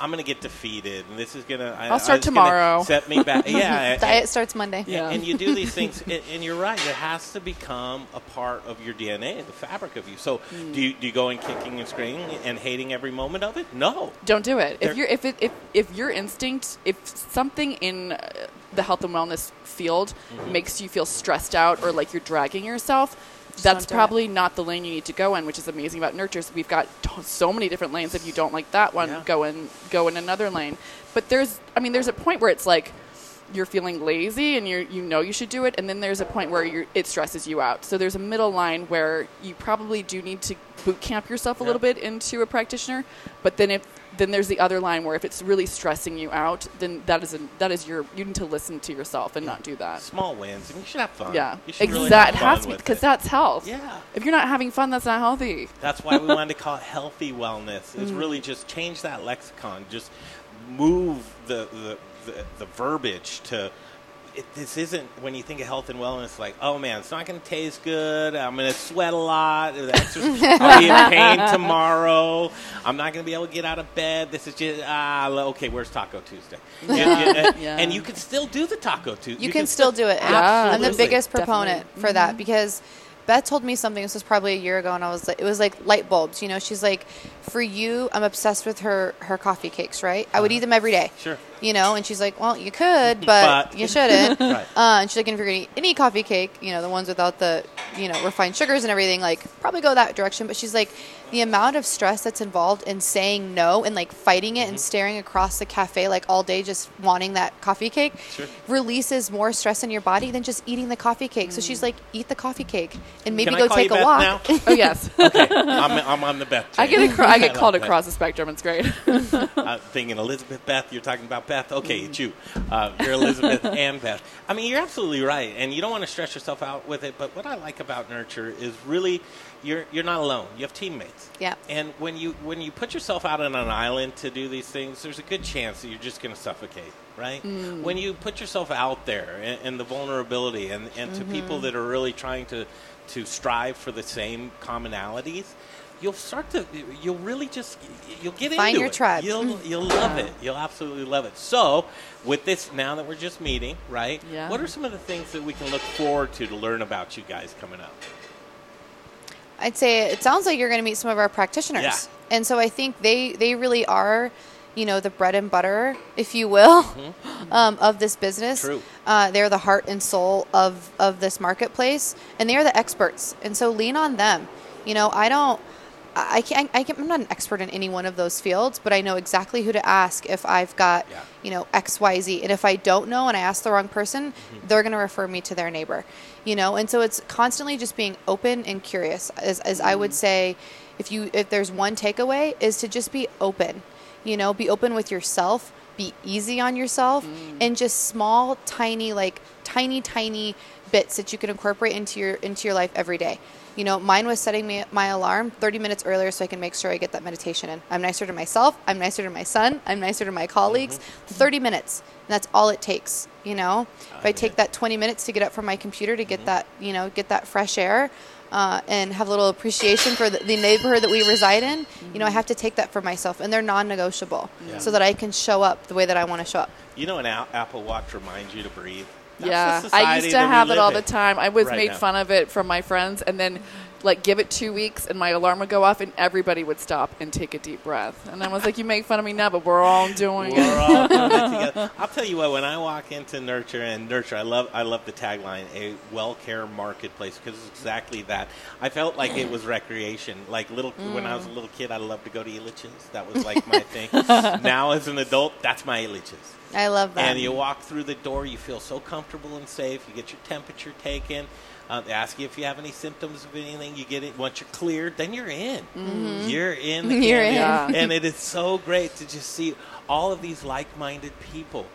I'm going to get defeated, and this is going to. I'll start tomorrow. Set me back. *laughs* Yeah. and- Diet starts Monday. and, and you do these *laughs* things, and, and you're right. It has to become a part of your DNA, the fabric of you. So, Mm. do you do you go in kicking and screaming and hating every moment of it? No. Don't do it. There- If you're if it if if your instinct, if something in uh, the health and wellness field Mm-hmm. makes you feel stressed out or like you're dragging yourself, that's don't it. probably not the lane you need to go in. Which is amazing about nurtures. We've got t- so many different lanes. If you don't like that one, Yeah. go in go in another lane. But there's, I mean, there's a point where it's like you're feeling lazy and you you know you should do it, and then there's a point where you're, it stresses you out. So there's a middle line where you probably do need to boot camp yourself a Yeah. little bit into a practitioner, but then if then there's the other line where if it's really stressing you out, then that is a, that is your you need to listen to yourself and not do that. Small wins, and you should have fun. Yeah, really exactly. have it has to be because that's health. Yeah. If you're not having fun, that's not healthy. That's why we wanted to call it healthy wellness. It's Mm. really just change that lexicon. Just move the the, the, the verbiage to. It, this isn't when you think of health and wellness like oh man it's not going to taste good i'm going to sweat a lot exercise- i'll be in pain *laughs* tomorrow i'm not going to be able to get out of bed this is just ah okay where's taco tuesday *laughs* and, and- Yeah. and you can still do the taco tuesday You, can, still do it. Yeah, I'm the biggest proponent for that because Beth told me something. This was probably a year ago, and I was like, it was like light bulbs. You know, she's like, for you, I'm obsessed with her her coffee cakes. Right? I would eat them every day. Sure. You know, and she's like, well, you could, but, But- you shouldn't. *laughs* Right. uh, and she's like, and if you're gonna eat any coffee cake, you know, the ones without the you know, refined sugars and everything, like probably go that direction. But she's like, the amount of stress that's involved in saying no and like fighting it and staring across the cafe like all day, just wanting that coffee cake, Sure. releases more stress in your body than just eating the coffee cake. So she's like, eat the coffee cake and maybe Can go take a Beth walk. now? *laughs* Oh yes. *laughs* okay, I'm, *laughs* I'm on the Beth. I get chain. acro- I get called across the spectrum. It's great. uh, thinking Elizabeth Beth. You're talking about Beth. Okay, it's you. Uh, you're Elizabeth and Beth. I mean, you're absolutely right, and you don't want to stress yourself out with it. But what I like about Nurture is really you're you're not alone. You have teammates. Yeah. And when you when you put yourself out on an island to do these things, there's a good chance that you're just going to suffocate. Right. Mm. When you put yourself out there and, and the vulnerability, and, and to people Mhm. that are really trying to to strive for the same commonalities. You'll start to, you'll really just, you'll get into Find into your it. tribe. You'll, you'll love it. You'll absolutely love it. So, with this, now that we're just meeting, right? Yeah. What are some of the things that we can look forward to to learn about you guys coming up? I'd say it sounds like you're going to meet some of our practitioners. Yeah. And so I think they, they really are, you know, the bread and butter, if you will, *laughs* um, of this business. True. Uh, they're the heart and soul of, of this marketplace, and they are the experts. And so lean on them. You know, I don't. I I can't, I I'm not an expert in any one of those fields, but I know exactly who to ask if I've got, you know, X, Y, Z. And if I don't know and I ask the wrong person, mm-hmm. they're going to refer me to their neighbor, you know? And so it's constantly just being open and curious. As, as I would mm-hmm. say, if you, if there's one takeaway is to just be open, you know, be open with yourself, be easy on yourself mm. and just small, tiny, like tiny, tiny bits that you can incorporate into your, into your life every day. You know, mine was setting me my alarm 30 minutes earlier so I can make sure I get that meditation in. I'm nicer to myself. I'm nicer to my son. I'm nicer to my colleagues. Mm-hmm. 30 minutes. And that's all it takes. You know, if I take that 20 minutes to get up from my computer to get mm-hmm. that, you know, get that fresh air uh, and have a little appreciation for the, the neighborhood that we reside in, you know, I mm-hmm. have to take that for myself. And they're non negotiable Yeah. so that I can show up the way that I want to show up. You know, an Apple Watch reminds you to breathe. That's yeah, I used to have it all the time. I was right made now. fun of it from my friends, and then like give it two weeks, and my alarm would go off, and everybody would stop and take a deep breath. And I was like, "You make fun of me now, but we're all doing We're it." all doing it *laughs* together. I'll tell you what. When I walk into Nurture and Nurture, I love I love the tagline, a well care marketplace, because it's exactly that. I felt like it was recreation. Like little when I was a mm. little kid, I loved to go to Elitch's. That was like my thing. *laughs* now as an adult, that's my Elitch's. I love that. And you walk through the door, you feel so comfortable and safe. You get your temperature taken. Uh, they ask you if you have any symptoms of anything. You get it once you're cleared, then you're in. Mhm. You're in. *laughs* The You're in. Yeah. And it is so great to just see all of these like-minded people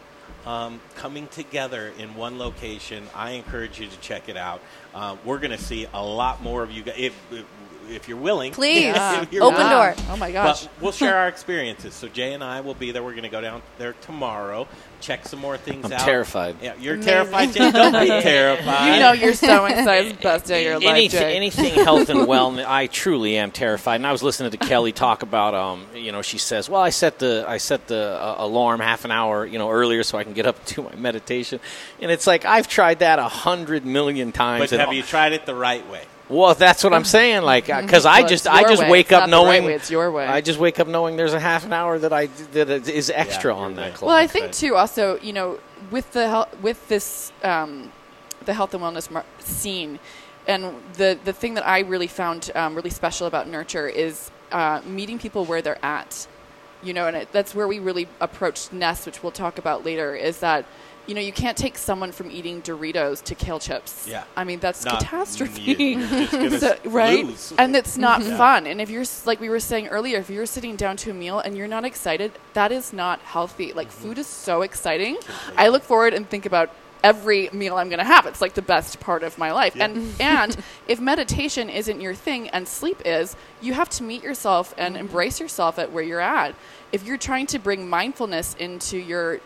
um, coming together in one location. I encourage you to check it out. Uh, we're going to see a lot more of you guys if. if if you're willing, Please. Yeah. You're Open willing. door. Oh my gosh. But we'll share our experiences. So Jay and I will be there. We're going to go down there tomorrow, check some more things I'm out. terrified. Yeah, you're Amazing. terrified. Jay. Don't be *laughs* terrified. You know you're so excited. It's best day of your life, anything, Jay. anything health and wellness. I truly am terrified. And I was listening to Kelly talk about, um, you know, she says, "Well, I set the I set the uh, alarm half an hour, you know, earlier so I can get up to do my meditation." And it's like I've tried that a hundred million times. But and have you tried it the right way? Well, that's what I'm saying. Like, because I just I just way. wake It's up not the right knowing way, it's your way. I just wake up knowing there's a half an hour that I that is extra Yeah, on that right. clock. Well, I think too. Also, you know, with the hel- with this um, the health and wellness mar- scene, and the the thing that I really found um, really special about Nurture is uh, meeting people where they're at. You know, and it, that's where we really approached Nest, which we'll talk about later. Is that you know you can't take someone from eating Doritos to kale chips. Yeah. I mean that's Not- catastrophe, you- you're just *laughs* gonna So- right? lose. And it's not Yeah. fun. And if you're like we were saying earlier, if you're sitting down to a meal and you're not excited, that is not healthy. Like Mm-hmm. food is so exciting. I look forward and think about every meal I'm going to have. It's like the best part of my life. And *laughs* and if meditation isn't your thing and sleep is, you have to meet yourself and embrace yourself at where you're at. If you're trying to bring mindfulness into your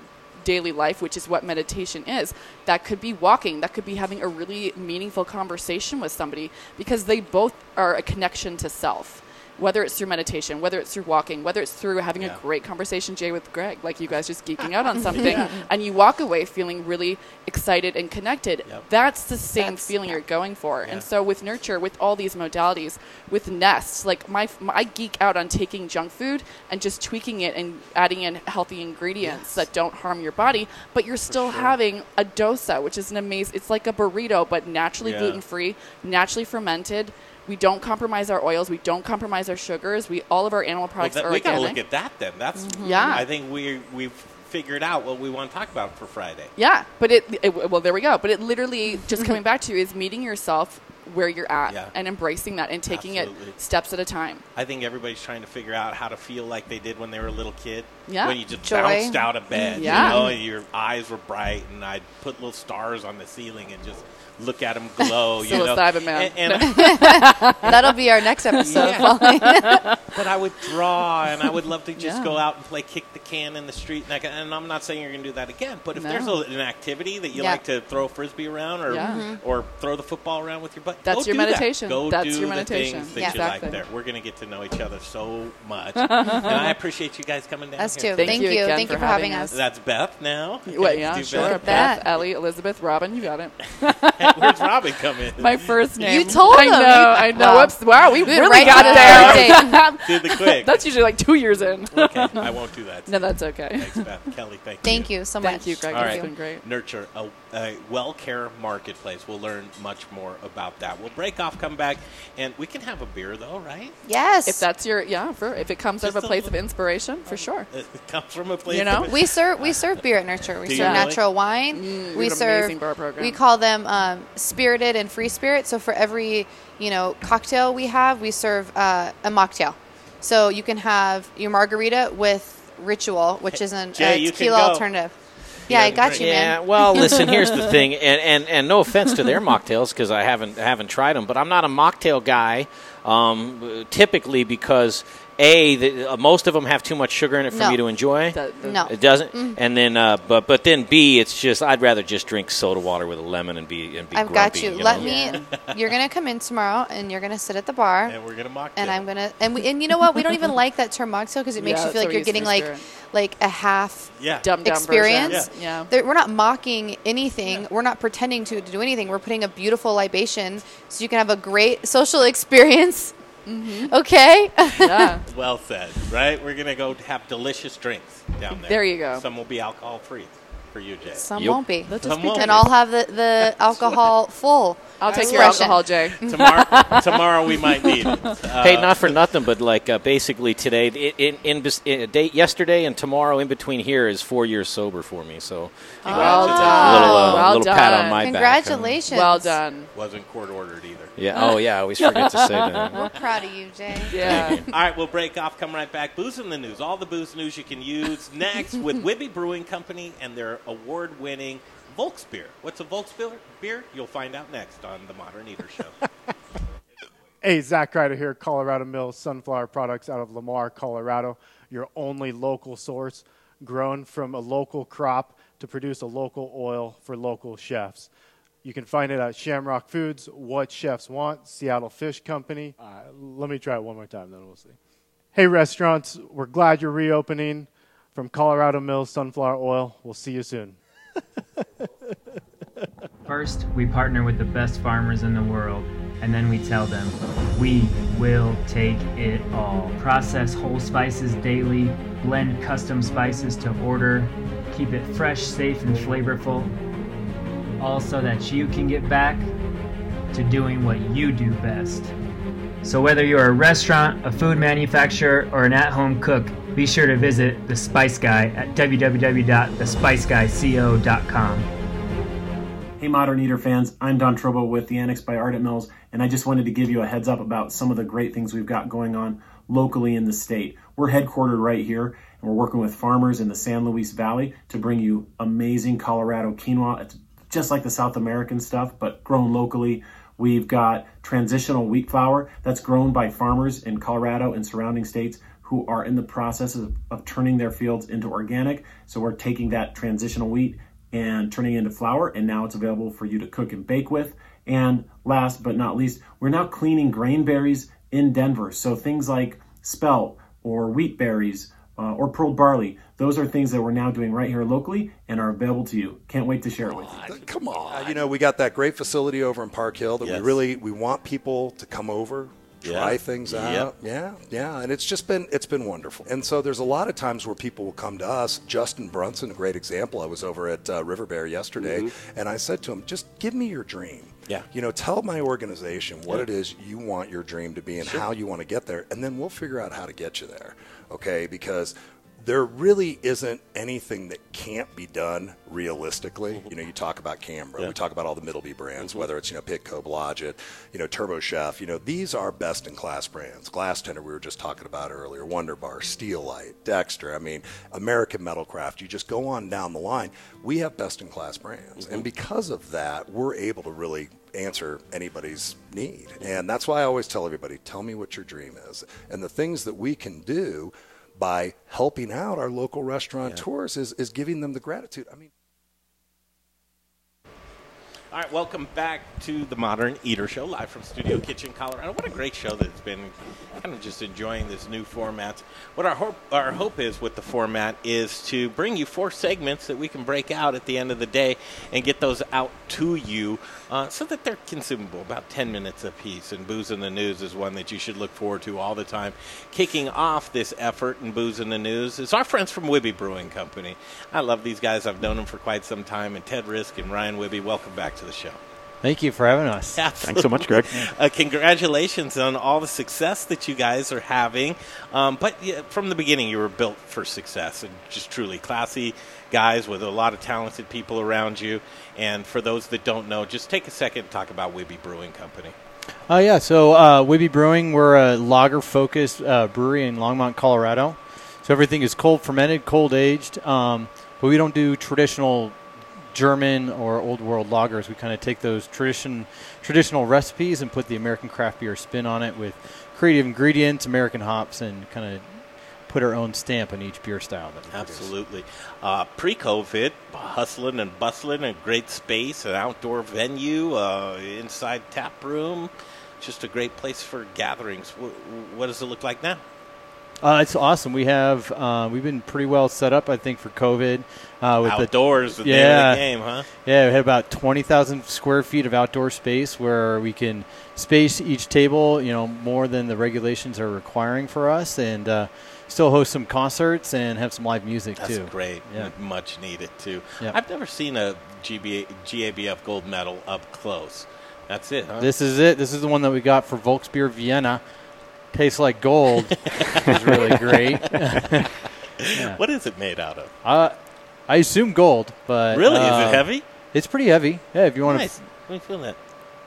daily life, which is what meditation is. That could be walking, that could be having a really meaningful conversation with somebody because they both are a connection to self. Whether it's through meditation, whether it's through walking, whether it's through having a great conversation, Jay, with Greg, like you guys just geeking out on *laughs* something, Yeah. and you walk away feeling really excited and connected. That's the same feeling you're going for. And so with Nurture, with all these modalities, with Nest, like my, my I geek out on taking junk food and just tweaking it and adding in healthy ingredients that don't harm your body, but you're still having a dosa, which is an amazing. It's like a burrito, but naturally Yeah. gluten free, naturally fermented. We don't compromise our oils. We don't compromise our sugars. We all of our animal Well, products that- are we got to look at that then. That's mm-hmm. Yeah. I think we we've figured out what we want to talk about for Friday. Yeah, but it, it well there we go. But it literally just *laughs* coming back to is meeting yourself where you're at Yeah. and embracing that and taking Absolutely. it steps at a time. I think everybody's trying to figure out how to feel like they did when they were a little kid. Yeah. When you just Joy. bounced out of bed. Yeah. You know, and your eyes were bright, and I'd put little stars on the ceiling and just look at them glow. you know, Psilocybin man. And, and *laughs* That'll be our next episode. Yeah. *laughs* but I would draw, and I would love to just Yeah. go out and play kick the can in the street. And, I, and I'm not saying you're going to do that again, but if No. there's a, an activity that you Yeah. like to throw a frisbee around or Yeah. Mhm. or throw the football around with your butt, That's go your do that. meditation. Go That's do your the meditation. things that Yeah. you Exactly. like there. We're going to get to know each other so much, *laughs* and I appreciate you guys coming down. Us here. too. Thank Thank you. you Thank for you for having having us. us. That's Beth now. Well, Okay, yeah, sure. Beth. Beth, Ellie, Elizabeth, Robin, you got it. *laughs* Where's Robin come in? My first name. You told me. I him. know. You- I know. Well, Whoops. Wow, we we really right got to there. *laughs* Did the quick. *laughs* That's usually like two years in. Okay, I won't do that. No, that's okay. Thanks, Beth. Kelly, thank you. Thank you so much. Thank you, Greg. All It's right. been great. Nurture a, a well care marketplace. We'll learn much more about that. We'll break off, come back, and we can have a beer though, right? Yes. If that's your yeah, for if it comes out of Just a a place of inspiration, for sure. *laughs* It comes from a place. You know? of- We serve we serve beer at Nurture. We Do you serve really? natural wine. Mm, we we serve amazing bar program. we call them um, spirited and free spirit. So for every you know cocktail we have, we serve uh, a mocktail. So you can have your margarita with Ritual, which is an, Jay, a tequila alternative. Yeah, I got you, yeah, man. well, listen. Here's the *laughs* thing, and, and, and no offense to their mocktails because I haven't haven't tried them, but I'm not a mocktail guy. Um, typically because a the, uh, most of them have too much sugar in it for No. me to enjoy. No. It doesn't. Mm. And then, uh, but but then B, it's just I'd rather just drink soda water with a lemon and be and be. I've got grumpy, you. know? Let me. *laughs* You're gonna come in tomorrow, and you're gonna sit at the bar. And we're gonna mock. And I'm gonna and we, and you know what? We don't even like that term mocktail because it makes Yeah, you feel like you're getting like like a half Yeah. Dumb dumb experience. Version. Yeah. There- We're not mocking anything. We're not pretending to, to do anything. We're putting a beautiful libation so you can have a great social *laughs* experience. Okay. Yeah. *laughs* Well said, right? We're gonna go have delicious drinks down there. There you go. Some will be alcohol free for you, Jay. Some won't be. Some won't and. I'll have the, the *laughs* alcohol full. I'll take your expression. alcohol, Jay. *laughs* tomorrow, tomorrow we might need it. Uh, hey, not for nothing, but like uh, basically today, in in, in, bes- in a day, yesterday and tomorrow, in between here is four years sober for me. So, Well a done. little, uh, well little done. pat on my back. Congratulations. Well done. Wasn't court ordered either. Yeah. Oh, yeah. I *laughs* always forget to say that. We're proud of you, Jay. Yeah. *laughs* All right, we'll break off, come right back. Booze in the news. All the booze news you can use *laughs* next with Wibby Brewing Company and their award winning Volksbier. What's a Volksbier? beer? You'll find out next on The Modern Eater Show. Hey, Zach Ryder here, Colorado Mills Sunflower Products out of Lamar, Colorado. Your only local source, grown from a local crop to produce a local oil for local chefs. You can find it at Shamrock Foods, What Chefs Want, Seattle Fish Company. Uh, let me try it one more time, then we'll see. Hey, restaurants, we're glad you're reopening. From Colorado Mills Sunflower Oil, we'll see you soon. *laughs* First, we partner with the best farmers in the world, and then we tell them, we will take it all. Process whole spices daily, blend custom spices to order, keep it fresh, safe, and flavorful, all so that you can get back to doing what you do best. So, whether you're a restaurant, a food manufacturer, or an at home cook, be sure to visit The Spice Guy at www.thespiceguyco.com. Hey, Modern Eater fans, I'm Don Trobo with the Annex by Ardent Mills, and I just wanted to give you a heads up about some of the great things we've got going on locally in the state. We're headquartered right here, and we're working with farmers in the San Luis Valley to bring you amazing Colorado quinoa. It's just like the South American stuff, but grown locally. We've got transitional wheat flour that's grown by farmers in Colorado and surrounding states who are in the process of, of turning their fields into organic. So we're taking that transitional wheat and turning it into flour, and now it's available for you to cook and bake with. And last but not least, we're now cleaning grain berries in Denver. So things like spelt or wheat berries uh, or pearl barley, those are things that we're now doing right here locally and are available to you. Can't wait to share it with you. Come on. Uh, you know, we got that great facility over in Park Hill that Yes. we really we want people to come over, try Yeah. things Yep. out. Yeah, yeah, and it's just been it's been wonderful. And so there's a lot of times where people will come to us. Justin Brunson, a great example. I was over at uh, River Bear yesterday, and I said to him, "Just give me your dream." Yeah. You know, tell my organization what Yeah. it is you want your dream to be and Sure. how you want to get there, and then we'll figure out how to get you there. Okay? Because there really isn't anything that can't be done realistically. Mm-hmm. You know, you talk about camera, Yeah. we talk about all the Middleby brands, mm-hmm. whether it's you know Pitco, Blodgett, you know TurboChef. You know, these are best in class brands. Glastender, we were just talking about earlier. Wunder-Bar, Steel Light, Dexter. I mean, American Metalcraft. You just go on down the line. We have best in class brands, and mm-hmm. because of that, we're able to really answer anybody's need. And that's why I always tell everybody, tell me what your dream is. And the things that we can do by helping out our local restaurateurs is, is giving them the gratitude. I mean, All right, welcome back to the Modern Eater Show, live from Studio Kitchen, Colorado. What a great show that it's been. Kind of just enjoying this new format. What our hope, our hope is with the format is to bring you four segments that we can break out at the end of the day and get those out to you uh, so that they're consumable, about 10 minutes apiece. And Booze in the News is one that you should look forward to all the time. Kicking off this effort in Booze in the News is our friends from Wibby Brewing Company. I love these guys. I've known them for quite some time. And Ted Risk and Ryan Wibby, welcome back to the show. Thank you for having us. Thanks so much, Greg. *laughs* Uh, congratulations on all the success that you guys are having. Um, but yeah, from the beginning, you were built for success and just truly classy guys with a lot of talented people around you. And for those that don't know, just take a second to talk about Wibby Brewing Company. Oh yeah, so uh, Wibby Brewing, we're a lager-focused uh, brewery in Longmont, Colorado. So everything is cold fermented, cold aged, um, but we don't do traditional German or old world lagers. We kind of take those tradition traditional recipes and put the American craft beer spin on it with creative ingredients, American hops, and kind of put our own stamp on each beer style. That we. Absolutely. Uh, Pre COVID, hustling and bustling, a great space, an outdoor venue, uh, inside tap room, just a great place for gatherings. Wh- what does it look like now? Uh, it's awesome. We have uh, we've been pretty well set up, I think, for COVID. Uh, with Outdoors, the, the of the game, huh? Yeah, we had about twenty thousand square feet of outdoor space where we can space each table, you know, more than the regulations are requiring for us, and uh, still host some concerts and have some live music That's too. great. Yeah. Much needed too. Yeah. I've never seen a GBA, GABF gold medal up close. That's it, huh? This is it. This is the one that we got for Volksbier Vienna. Tastes like gold. it's really great. *laughs* Yeah. What is it made out of? Uh, I assume gold, but Really? Is it uh, heavy? It's pretty heavy. Yeah, if you want nice. to. Let me feel that.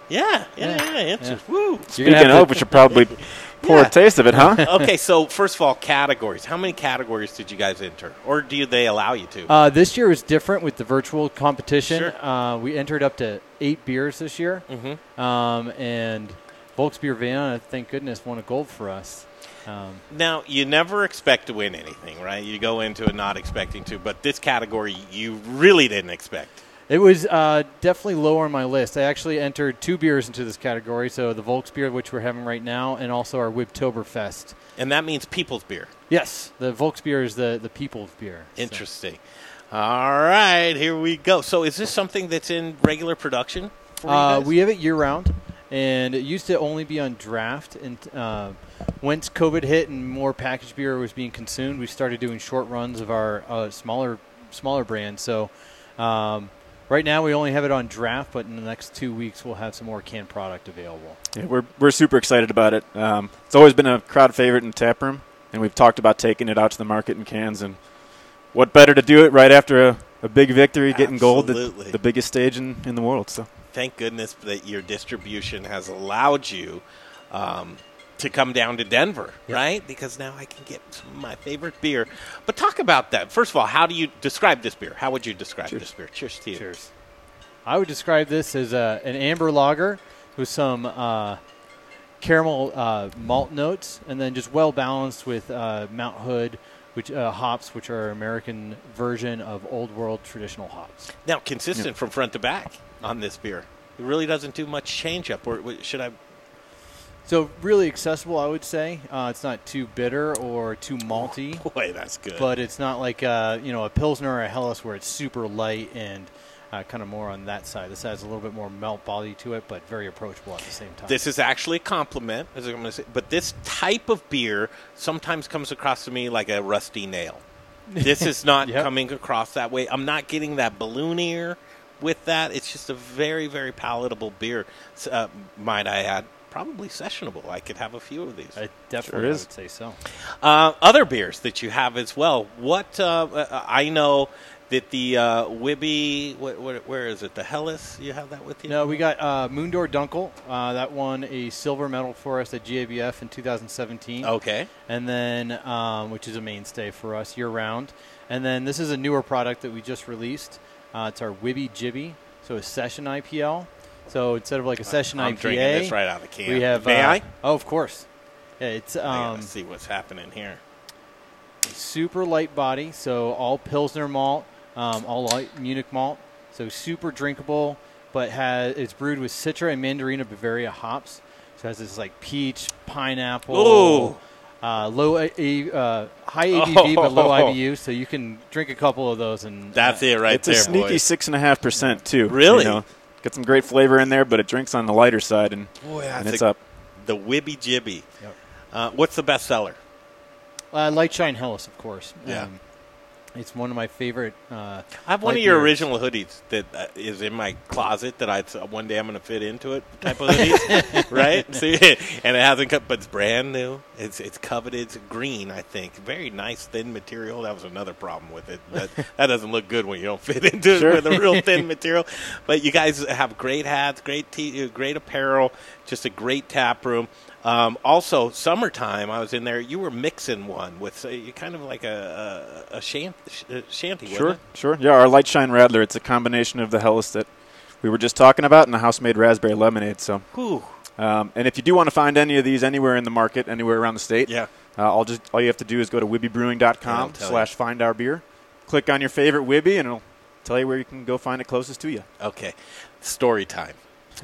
Yeah, yeah, yeah. It's Yeah. just woo. Speaking of, we should probably *laughs* pour a taste of it, huh? *laughs* okay, so first of all, categories. How many categories did you guys enter, or do they allow you to? Uh, this year was different with the virtual competition. Sure. Uh, we entered up to eight beers this year, Mhm. um, and Volksbier Vienna, thank goodness, won a gold for us. Um, Now, you never expect to win anything, right? You go into it not expecting to, but this category you really didn't expect. it was uh, definitely lower on my list. I actually entered two beers into this category, so the Volksbier, which we're having right now, and also our Wibtoberfest. And that means people's beer. Yes, the Volksbier is the, the people's beer. so. Interesting. All right, here we go. So, is this something that's in regular production Uh, we have it year round, and it used to only be on draft. And uh, once COVID hit and more packaged beer was being consumed, we started doing short runs of our uh, smaller smaller brands. So um, right now we only have it on draft, but in the next two weeks we'll have some more canned product available. Yeah, we're we're super excited about it. Um, it's always been a crowd favorite in tap room, and we've talked about taking it out to the market in cans. And what better to do it right after a, a big victory, getting gold, the, the biggest stage in, in the world. So Thank goodness that your distribution has allowed you um, to come down to Denver, right? Because now I can get my favorite beer. But talk about that. First of all, how do you describe this beer? How would you describe this beer? Cheers to you. Cheers. I would describe this as a, an amber lager with some uh, caramel uh, malt notes, and then just well balanced with uh, Mount Hood, which uh, hops, which are American version of Old World traditional hops. Now, consistent from front to back on this beer. It really doesn't do much change up. Or should I? So really accessible, I would say. Uh, it's not too bitter or too malty. *laughs* Boy, that's good. But it's not like uh, you know a pilsner or a helles where it's super light and uh, kind of more on that side. This has a little bit more melt body to it, but very approachable at the same time. This is actually a compliment, as I'm going to say. But this type of beer sometimes comes across to me like a rusty nail. This is *laughs* not Yep. coming across that way. I'm not getting that balloon ear with that. It's just a very, very palatable beer. S- Uh, might I add, probably sessionable. I could have a few of these. I definitely I would say so. Uh, other beers that you have as well. What uh, uh, I know that the uh, Wibby, what, what, where is it? The Helles. You have that with you? No, we got uh, Moondoor Dunkel. Uh, that won a silver medal for us at GABF in 2017. Okay. And then, um, which is a mainstay for us year round. And then this is a newer product that we just released. Uh, it's our Wibby Jibby, so a session IPL. So instead of like a session I'm IPA, drinking this right out of the can. We have. May uh, I? Oh, of course. Yeah, it's um, see what's happening here. super light body, so all Pilsner malt, um, all light Munich malt, so super drinkable, but has it's brewed with Citra and Mandarina Bavaria hops. So it has this like peach, pineapple, Ooh. Uh, low A, A- uh, high ABV *laughs* but low Oh. IBU. So you can drink a couple of those and That's it right it's a sneaky six and a half percent too. Really? You know, got some great flavor in there, but it drinks on the lighter side, and, Boy, and it's a- up. The Wibby Jibby. Yep. Uh, what's the best seller? Uh, Lightshine Helles, of course. Yeah. Um, it's one of my favorite. Uh, I have one of your beers. original hoodies that uh, is in my closet that I one day I'm going to fit into it type of hoodies, *laughs* right? See, and it hasn't cut, but it's brand new. It's it's coveted. It's green, I think. Very nice thin material. That was another problem with it. That *laughs* that doesn't look good when you don't fit *laughs* into Sure. it with a real thin material. But you guys have great hats, great t- great apparel, just a great tap room. Um, also, summertime, I was in there. You were mixing one with uh, you kind of like a a, a uh, shandy, Sure, it? sure. Yeah, our Lightshine Radler. It's a combination of the Helles that we were just talking about and the house made raspberry lemonade. So, um, and if you do want to find any of these anywhere in the market, anywhere around the state, Yeah. uh, all just all you have to do is go to I'll wibbybrewing.com tell slash find our beer. Click on your favorite Wibby, and it'll tell you where you can go find it closest to you. Okay, story time.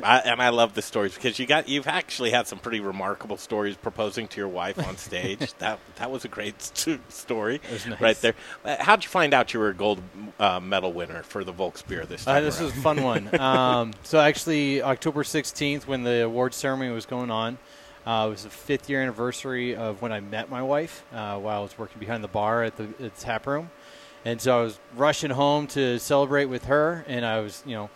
I, and I love the stories because you got you've actually had some pretty remarkable stories proposing to your wife on stage. *laughs* that that was a great st- story nice. right there. Uh, How'd you find out you were a gold uh, medal winner for the Volksbier this time? Uh, this was a fun one. *laughs* um, so actually, October 16th, when the award ceremony was going on, uh, it was the fifth year anniversary of when I met my wife uh, while I was working behind the bar at the, at the tap room. And so I was rushing home to celebrate with her, and I was, you know,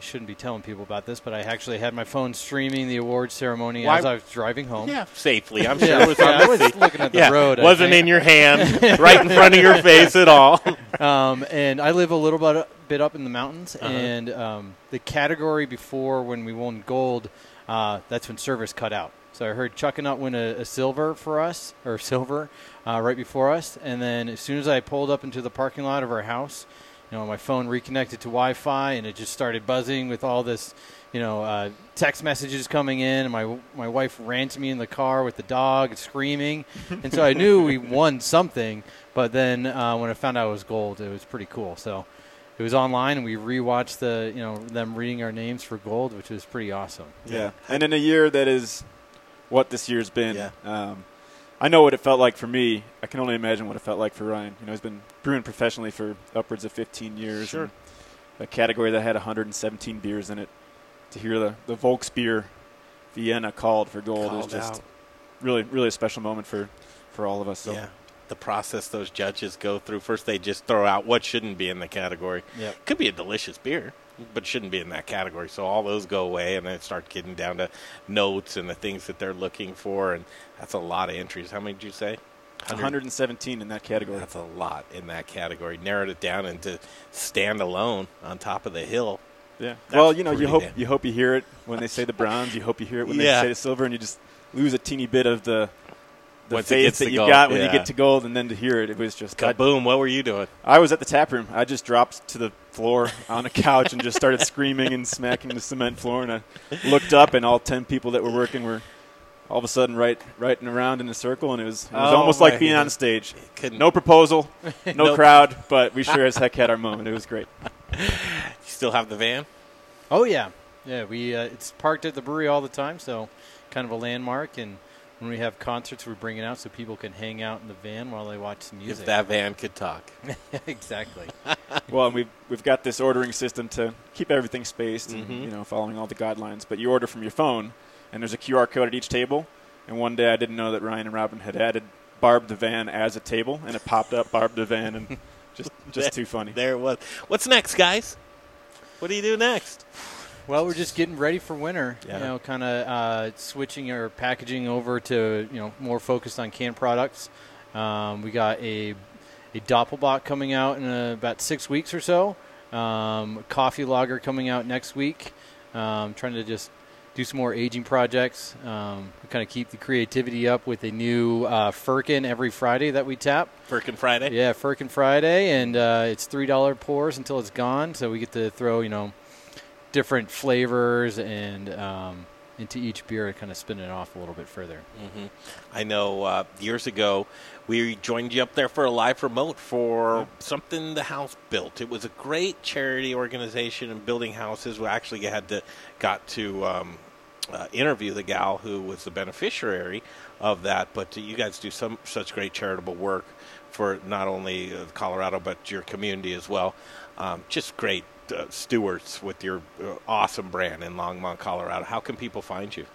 shouldn't be telling people about this, but I actually had my phone streaming the award ceremony Why- as I was driving home. Yeah, safely. I'm *laughs* sure Yeah, it was yeah, I was looking at the Yeah, road. Wasn't in your hand, *laughs* right in front of your face at all. *laughs* Um, and I live a little bit, bit up in the mountains, Uh-huh. and um, the category before when we won gold, uh, that's when service cut out. So I heard Chuck and Nut win a, a silver for us, or silver, uh, right before us. And then as soon as I pulled up into the parking lot of our house, you know, my phone reconnected to Wi-Fi, and it just started buzzing with all this, you know, uh, text messages coming in. And my my wife ran to me in the car with the dog, screaming, *laughs* and so I knew we won something. But then uh, when I found out it was gold, it was pretty cool. So it was online, and we rewatched the, you know, them reading our names for gold, which was pretty awesome. Yeah. And in a year that is what this year's been, Yeah. um, I know what it felt like for me. I can only imagine what it felt like for Ryan. You know, he's been brewing professionally for upwards of 15 years. Sure. A category that had 117 beers in it. To hear the, the Volksbier Vienna called for gold Called is just out. really, really a special moment for, for all of us. So. Yeah. The process those judges go through. First, they just throw out what shouldn't be in the category. Yep. Could be a delicious beer, but shouldn't be in that category. So all those go away, and then start getting down to notes and the things that they're looking for. And that's a lot of entries. How many did you say? 117 in that category. That's a lot in that category. Narrowed it down into stand alone on top of the hill. Yeah. That's well, you know, you hope damn- you hope you hear it when they say the bronze. You hope you hear it when Yeah. they say the silver, and you just lose a teeny bit of the the Once it faith gets that you gold, got when you get to gold, and then to hear it, it was just I, Kaboom! What were you doing? I was at the tap room. I just dropped to the floor on a couch and just started screaming and smacking the cement floor. And I looked up, and all ten people that were working were all of a sudden right, right and around in a circle, and it was it was Oh, almost like being on stage. No proposal, *laughs* no Nope. crowd, but we sure as heck had our moment. It was great. *laughs* You still have the van? Oh yeah, Yeah, we uh, it's parked at the brewery all the time, so kind of a landmark. And when we have concerts, we bring it out so people can hang out in the van while they watch some music. If that van could talk. *laughs* exactly. *laughs* well, we've we've got this ordering system to keep everything spaced, and, Mhm. you know, following all the guidelines. But you order from your phone, and there's a QR code at each table. And one day I didn't know that Ryan and Robin had added Barb the van as a table, and it popped up Barb the van, and *laughs* just just too funny. There it was. What's next, guys? What do you do next? Well, we're just getting ready for winter. Yeah. You know, kind of uh, switching our packaging over to you know more focused on canned products. Um, we got a a Doppelbock coming out in uh, about six weeks or so. Um, coffee lager coming out next week. Um, trying to just do some more aging projects. Um, kind of keep the creativity up with a new uh, Firkin every Friday that we tap. Firkin Friday. Yeah, Firkin Friday, and uh, it's three dollar pours until it's gone. So we get to throw you know different flavors and um, into each beer, kind of spin it off a little bit further. hmm I know uh, years ago we joined you up there for a live remote for something the house built. It was a great charity organization and building houses. We actually had to got to um, uh, interview the gal who was the beneficiary of that. But you guys do some such great charitable work for not only uh, Colorado but your community as well. Um, just great uh, stewards with your uh, awesome brand in Longmont, Colorado. How can people find you?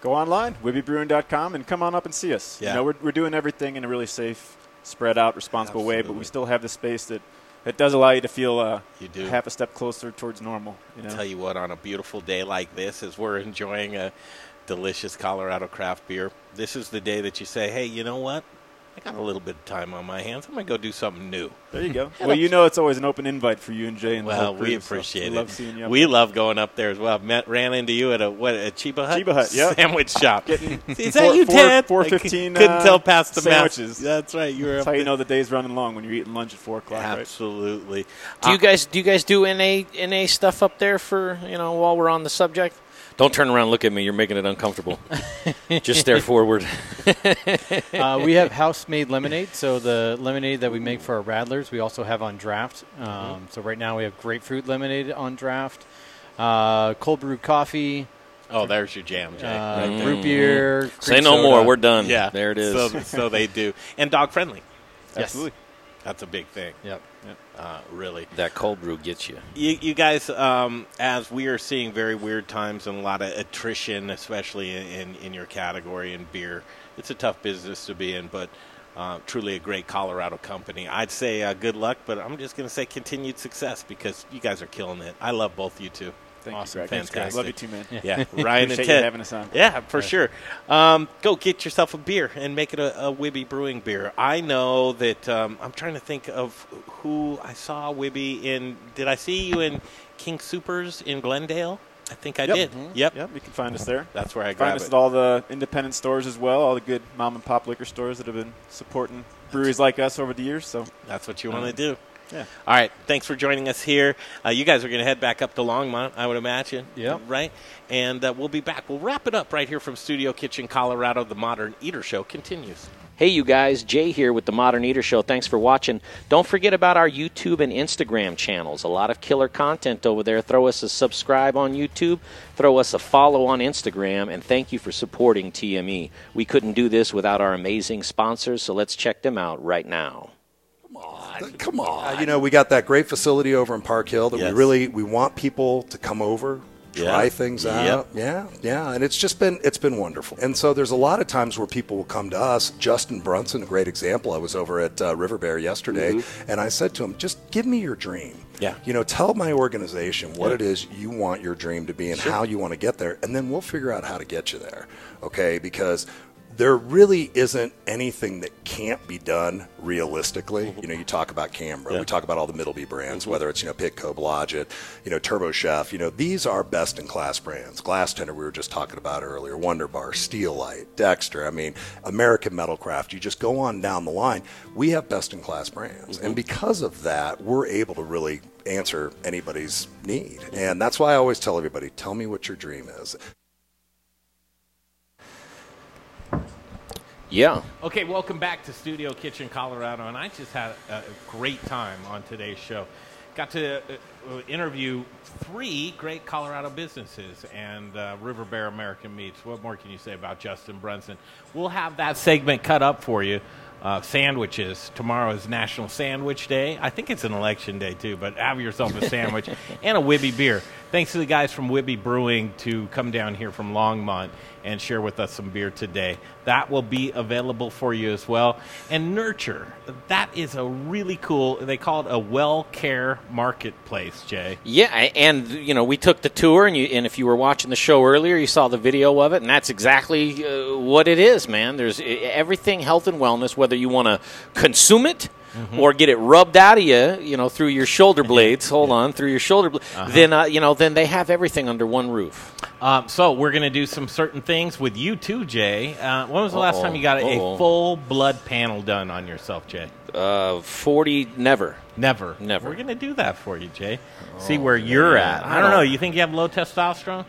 Go online, WibbyBrewing.com, and come on up and see us. Yeah. You know, we're, we're doing everything in a really safe, spread out, responsible way, but we still have the space that, that does allow you to feel uh, You do. half a step closer towards normal. You know? Tell you what, on a beautiful day like this, as we're enjoying a delicious Colorado craft beer, this is the day that you say, "Hey, you know what? I got a little bit of time on my hands. I'm gonna go do something new." There you go. Well, you know it's always an open invite for you and Jay and the Well, we crew, so appreciate it. we love seeing you. We there. love going up there as well. Met, ran into you at a what a Cheba Hut, Cheba Hut, yep. sandwich shop. Getting *laughs* is four- that you, four- Ted? four I c- Couldn't uh, tell past the mask. sandwiches. That's right. You were That's how you know the day's running long when you're eating lunch at four o'clock. right? Absolutely. Do you guys do you guys do NA NA stuff up there for you know while we're on the subject? Don't turn around and look at me. You're making it uncomfortable. *laughs* Just stare forward. uh, we have house-made lemonade. So the lemonade that we make for our radlers, we also have on draft. Um, So right now we have grapefruit lemonade on draft, uh, cold brew coffee. Oh, there's your jam, Jay. Uh, right there. root beer. Mm-hmm. Say cream no more. We're done. Yeah, There it is. So, so they do, and dog friendly. *laughs* Yes. Absolutely, that's a big thing. Yep. Uh, really. That cold brew gets you. You, you guys, um, as we are seeing very weird times and a lot of attrition, especially in, in, in your category in beer, it's a tough business to be in, but uh, truly a great Colorado company. I'd say uh, good luck, but I'm just going to say continued success because you guys are killing it. I love both you two. Thank you, awesome, Greg. Thanks, fantastic. guys. Love you too, man. Yeah, Appreciate *laughs* Ryan and you Ted having us on. Yeah, for Yeah. sure. Um, go get yourself a beer and make it a, a Wibby Brewing beer. I know that um, I'm trying to think of who I saw Wibby in. Did I see you in King Supers in Glendale? I think I Yep. did. Mhm. Yep. Yep. You can find us there. That's where I Find us it. at all the independent stores as well. All the good mom and pop liquor stores that have been supporting breweries like us over the years. So That's what you Um, want to do. Yeah. All right. Thanks for joining us here. Uh, you guys are going to head back up to Longmont, I would imagine. Yeah. Right? And uh, we'll be back. We'll wrap it up right here from Studio Kitchen, Colorado. The Modern Eater Show continues. Hey, you guys, Jay here with the Modern Eater Show. Thanks for watching. Don't forget about our YouTube and Instagram channels. A lot of killer content over there. Throw us a subscribe on YouTube, throw us a follow on Instagram, and thank you for supporting TME. We couldn't do this without our amazing sponsors, so let's check them out right now. Come on. Uh, you know, we got that great facility over in Park Hill that Yes. we really we want people to come over, try Yeah. things Yep. out. Yeah, yeah, and it's just been it's been wonderful. And so there's a lot of times where people will come to us. Justin Brunson, a great example. I was over at uh, River Bear yesterday, and I said to him, "Just give me your dream." Yeah. You know, tell my organization what Yeah. it is you want your dream to be and Sure. how you want to get there, and then we'll figure out how to get you there. Okay? Because there really isn't anything that can't be done realistically. You know, you talk about Canberra, Yeah. we talk about all the Middleby brands, mm-hmm. whether it's, you know, Pitco, Blodgett, you know, TurboChef, you know, these are best in class brands. Glastender, we were just talking about earlier, Wunder-Bar, Steel Light, Dexter, I mean, American Metalcraft, you just go on down the line. We have best in class brands. And mm-hmm. because of that, we're able to really answer anybody's need. Mm-hmm. And that's why I always tell everybody, tell me what your dream is. Yeah. Okay, welcome back to Studio Kitchen, Colorado, and I just had a great time on today's show. got to uh, uh, interview three great Colorado businesses and uh, River Bear American Meats. What more can you say about Justin Brunson? We'll have that segment cut up for you. Uh, sandwiches. Tomorrow is National Sandwich Day. I think it's an election day too, but have yourself a sandwich *laughs* and a Wibby beer. Thanks to the guys from Wibby Brewing to come down here from Longmont and share with us some beer today. That will be available for you as well. And Nurture, that is a really cool, they call it a well care marketplace, Jay. Yeah, and you know we took the tour, and you and if you were watching the show earlier, you saw the video of it, and that's exactly uh, what it is, man. There's everything health and wellness, whether you want to consume it. Or get it rubbed out of you, you know, through your shoulder blades. Hold on, through your shoulder blades. Uh-huh. Then, uh, you know, then they have everything under one roof. Um, so we're going to do some certain things with you too, Jay. Uh, when was the last Uh-oh. time you got a full blood panel done on yourself, Jay? Uh, Forty, never, never, never. We're going to do that for you, Jay. See where you're at. I don't know. You think you have low testosterone?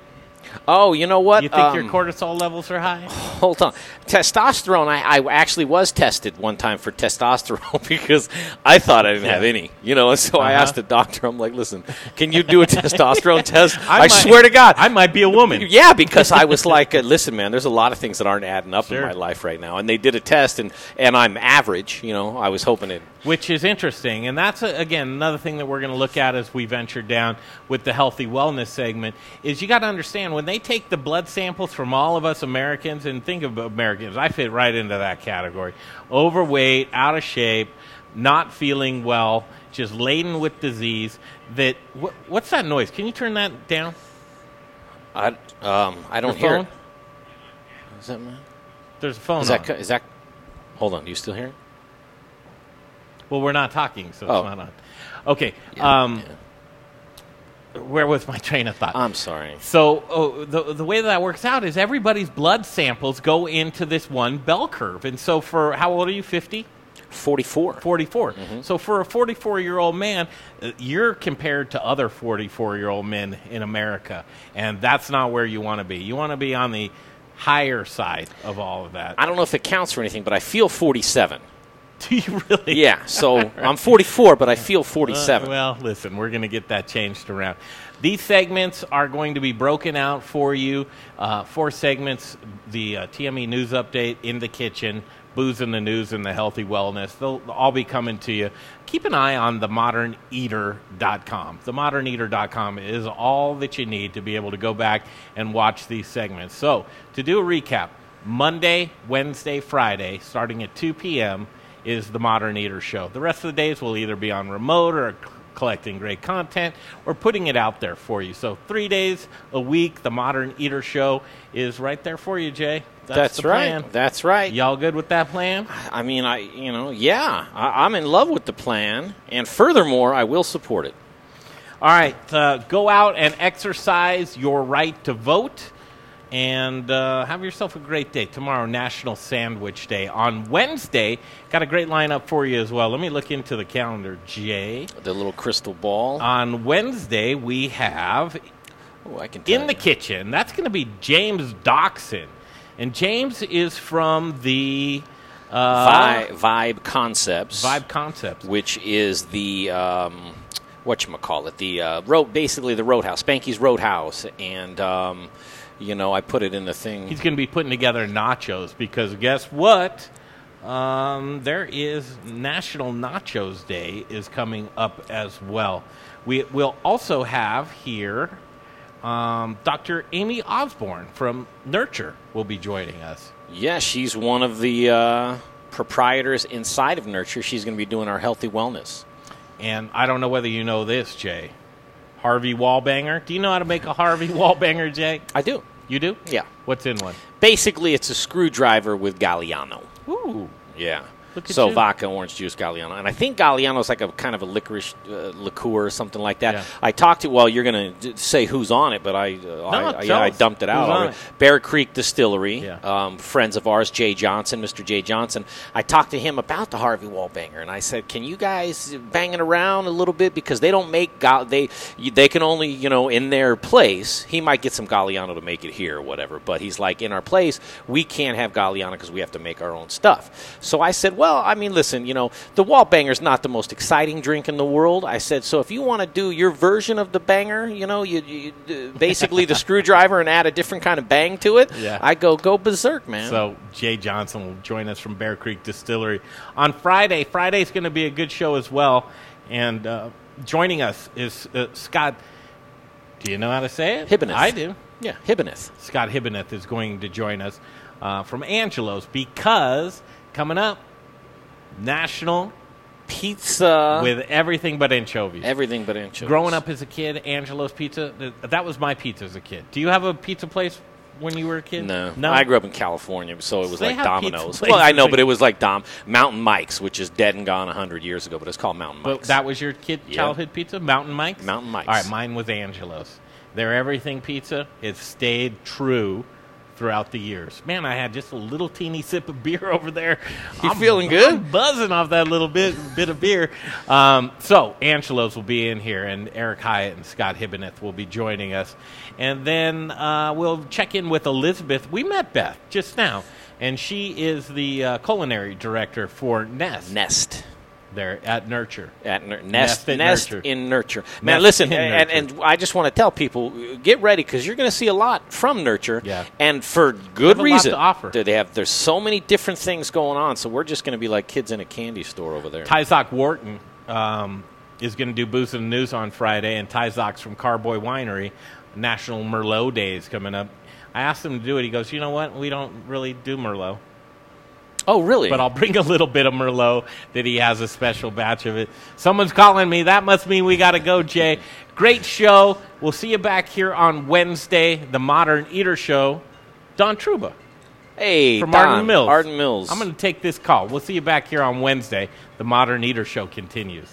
Oh, you know what? You think your Um, cortisol levels are high? *laughs* Hold on. Testosterone, I, I actually was tested one time for testosterone *laughs* because I thought I didn't have any. You know, and so I Uh-huh. asked the doctor, I'm like, listen, can you do a testosterone *laughs* test? I I, might- swear to God. I might be a woman. Yeah, because I was like, uh, listen, man, there's a lot of things that aren't adding up Sure. in my life right now. And they did a test, and, and I'm average. You know, I was hoping it. which is interesting. And that's, a, again, another thing that we're going to look at as we venture down with the healthy wellness segment is you got to understand when they take the blood samples from all of us Americans, and think of Americans, I fit right into that category overweight, out of shape, not feeling well, just laden with disease. That what, What's that noise? Can you turn that down? I, um, I don't hear it. Is that man? There's a phone Is that, co- that. Hold on, do you still hear it? Well, we're not talking, so it's Oh. not on. Okay. um, Where was my train of thought? I'm sorry. So oh, the the way that works out is everybody's blood samples go into this one bell curve, and so for how old are you? Fifty. 44. 44. Mm-hmm. So for a 44 year old man, you're compared to other 44 year old men in America, and that's not where you want to be. You want to be on the higher side of all of that. I don't know if it counts for anything, but I feel 47. *laughs* Do you really? Yeah, so I'm 44, but I feel *laughs* 47. Uh, well, listen, we're going to get that changed around. These segments are going to be broken out for you. Uh, four segments the uh, TME News Update, In the Kitchen, Booze in the News, and the Healthy Wellness. They'll all be coming to you. Keep an eye on themoderneater.com. Themoderneater.com is all that you need to be able to go back and watch these segments. So, to do a recap, Monday, Wednesday, Friday, starting at 2 p.m., is the Modern Eater Show. The rest of the days will either be on remote or collecting great content or putting it out there for you. So, three days a week, the Modern Eater Show is right there for you, Jay. That's, the right. plan. That's right. Y'all good with that plan? I mean, I you know, yeah, I, I'm in love with the plan, and furthermore, I will support it. All right, uh, go out and exercise your right to vote. And uh, have yourself a great day. Tomorrow, National Sandwich Day. On Wednesday, got a great lineup for you as well. Let me look into the calendar, Jay. The little crystal ball. On Wednesday, we have oh, I can in the kitchen. That's going to be James Doxson, and James is from the uh, Vi- Vibe Concepts. Vibe Concepts. which is the um, what you call it, the uh, road, basically the Roadhouse, Spanky's Roadhouse, and um, you know, I put it in the thing. He's going to be putting together nachos because guess what? Um, there is National Nachos Day is coming up as well. We will also have here um, Dr. Amy Osborne from Nurture will be joining us. Yeah, she's one of the uh, proprietors inside of Nurture. She's going to be doing our healthy wellness. And I don't know whether you know this, Jay. Harvey Wallbanger. Do you know how to make a Harvey *laughs* Wallbanger, Jay? I do. You do? Yeah. What's in one? Basically, it's a screwdriver with Galliano. Ooh. Yeah. So you. vodka, orange juice, Galliano, and I think Galliano is like a kind of a licorice uh, liqueur or something like that. Yeah. I talked to well, you're going to say who's on it, but I, uh, I, I- yeah, I dumped it out. Already. Bear Creek Distillery, Yeah. um, friends of ours, Jay Johnson, Mr. Jay Johnson. I talked to him about the Harvey Wallbanger, and I said, "Can you guys bang it around a little bit because they don't make Gal- they they can only you know in their place. He might get some Galliano to make it here or whatever, but he's like in our place, we can't have Galliano because we have to make our own stuff. So I said, well, I mean, listen, you know, the wall banger is not the most exciting drink in the world. I said, so if you want to do your version of the banger, you know, you, you basically the *laughs* screwdriver and add a different kind of bang to it. Yeah. I go go berserk, man. So Jay Johnson will join us from Bear Creek Distillery on Friday. Friday's going to be a good show as well. And uh, joining us is uh, Scott. Do you know how to say it? Hibbeneth. I do. Yeah, Hibbeneth. Scott Hibbeneth is going to join us uh, from Angelo's because coming up, National Pizza with everything but anchovies. Everything but anchovies. Growing up as a kid, Angelo's Pizza, th- that was my pizza as a kid. Do you have a pizza place when you were a kid? No, No. I grew up in California, so it was They like have pizza Domino's. places Well, I know, but it was like Dom Mountain Mike's, which is dead and gone hundred years ago, but it's called Mountain But Mike's. that was your kid Yeah. childhood pizza, Mountain Mike's. Mountain Mike's. All right, mine was Angelo's. Their everything pizza. It's stayed true throughout the years. Man, I had just a little teeny sip of beer *laughs* over there. You I'm- feeling good? I'm buzzing off that little bit bit of beer. Um, so Angelo's will be in here, and Eric Hyatt and Scott Hibbeneth will be joining us, and then uh, we'll check in with Elizabeth. We met Beth just now, and she is the uh, culinary director for Nest. Nest. There at Nurture. At Nur- Nest, at Nest Nurture. in Nurture. Man, Nest listen, and, Nurture. and I just want to tell people, get ready because you're going to see a lot from Nurture, Yeah. and for good have a lot reason. to offer. They have. There's so many different things going on, so we're just going to be like kids in a candy store over there. Tyzock Wharton um, is going to do Booze and News on Friday, and Tyzock's from Carboy Winery. National Merlot Day is coming up. I asked him to do it. He goes, you know what? We don't really do Merlot. Oh, really? But I'll bring a little bit of Merlot that he has a special batch of it. Someone's calling me. That must mean we got to go, Jay. Great show. We'll see you back here on Wednesday, the Modern Eater Show. Don Truba. Hey, from Don, Ardent Mills. Ardent Mills. I'm going to take this call. We'll see you back here on Wednesday. The Modern Eater Show continues.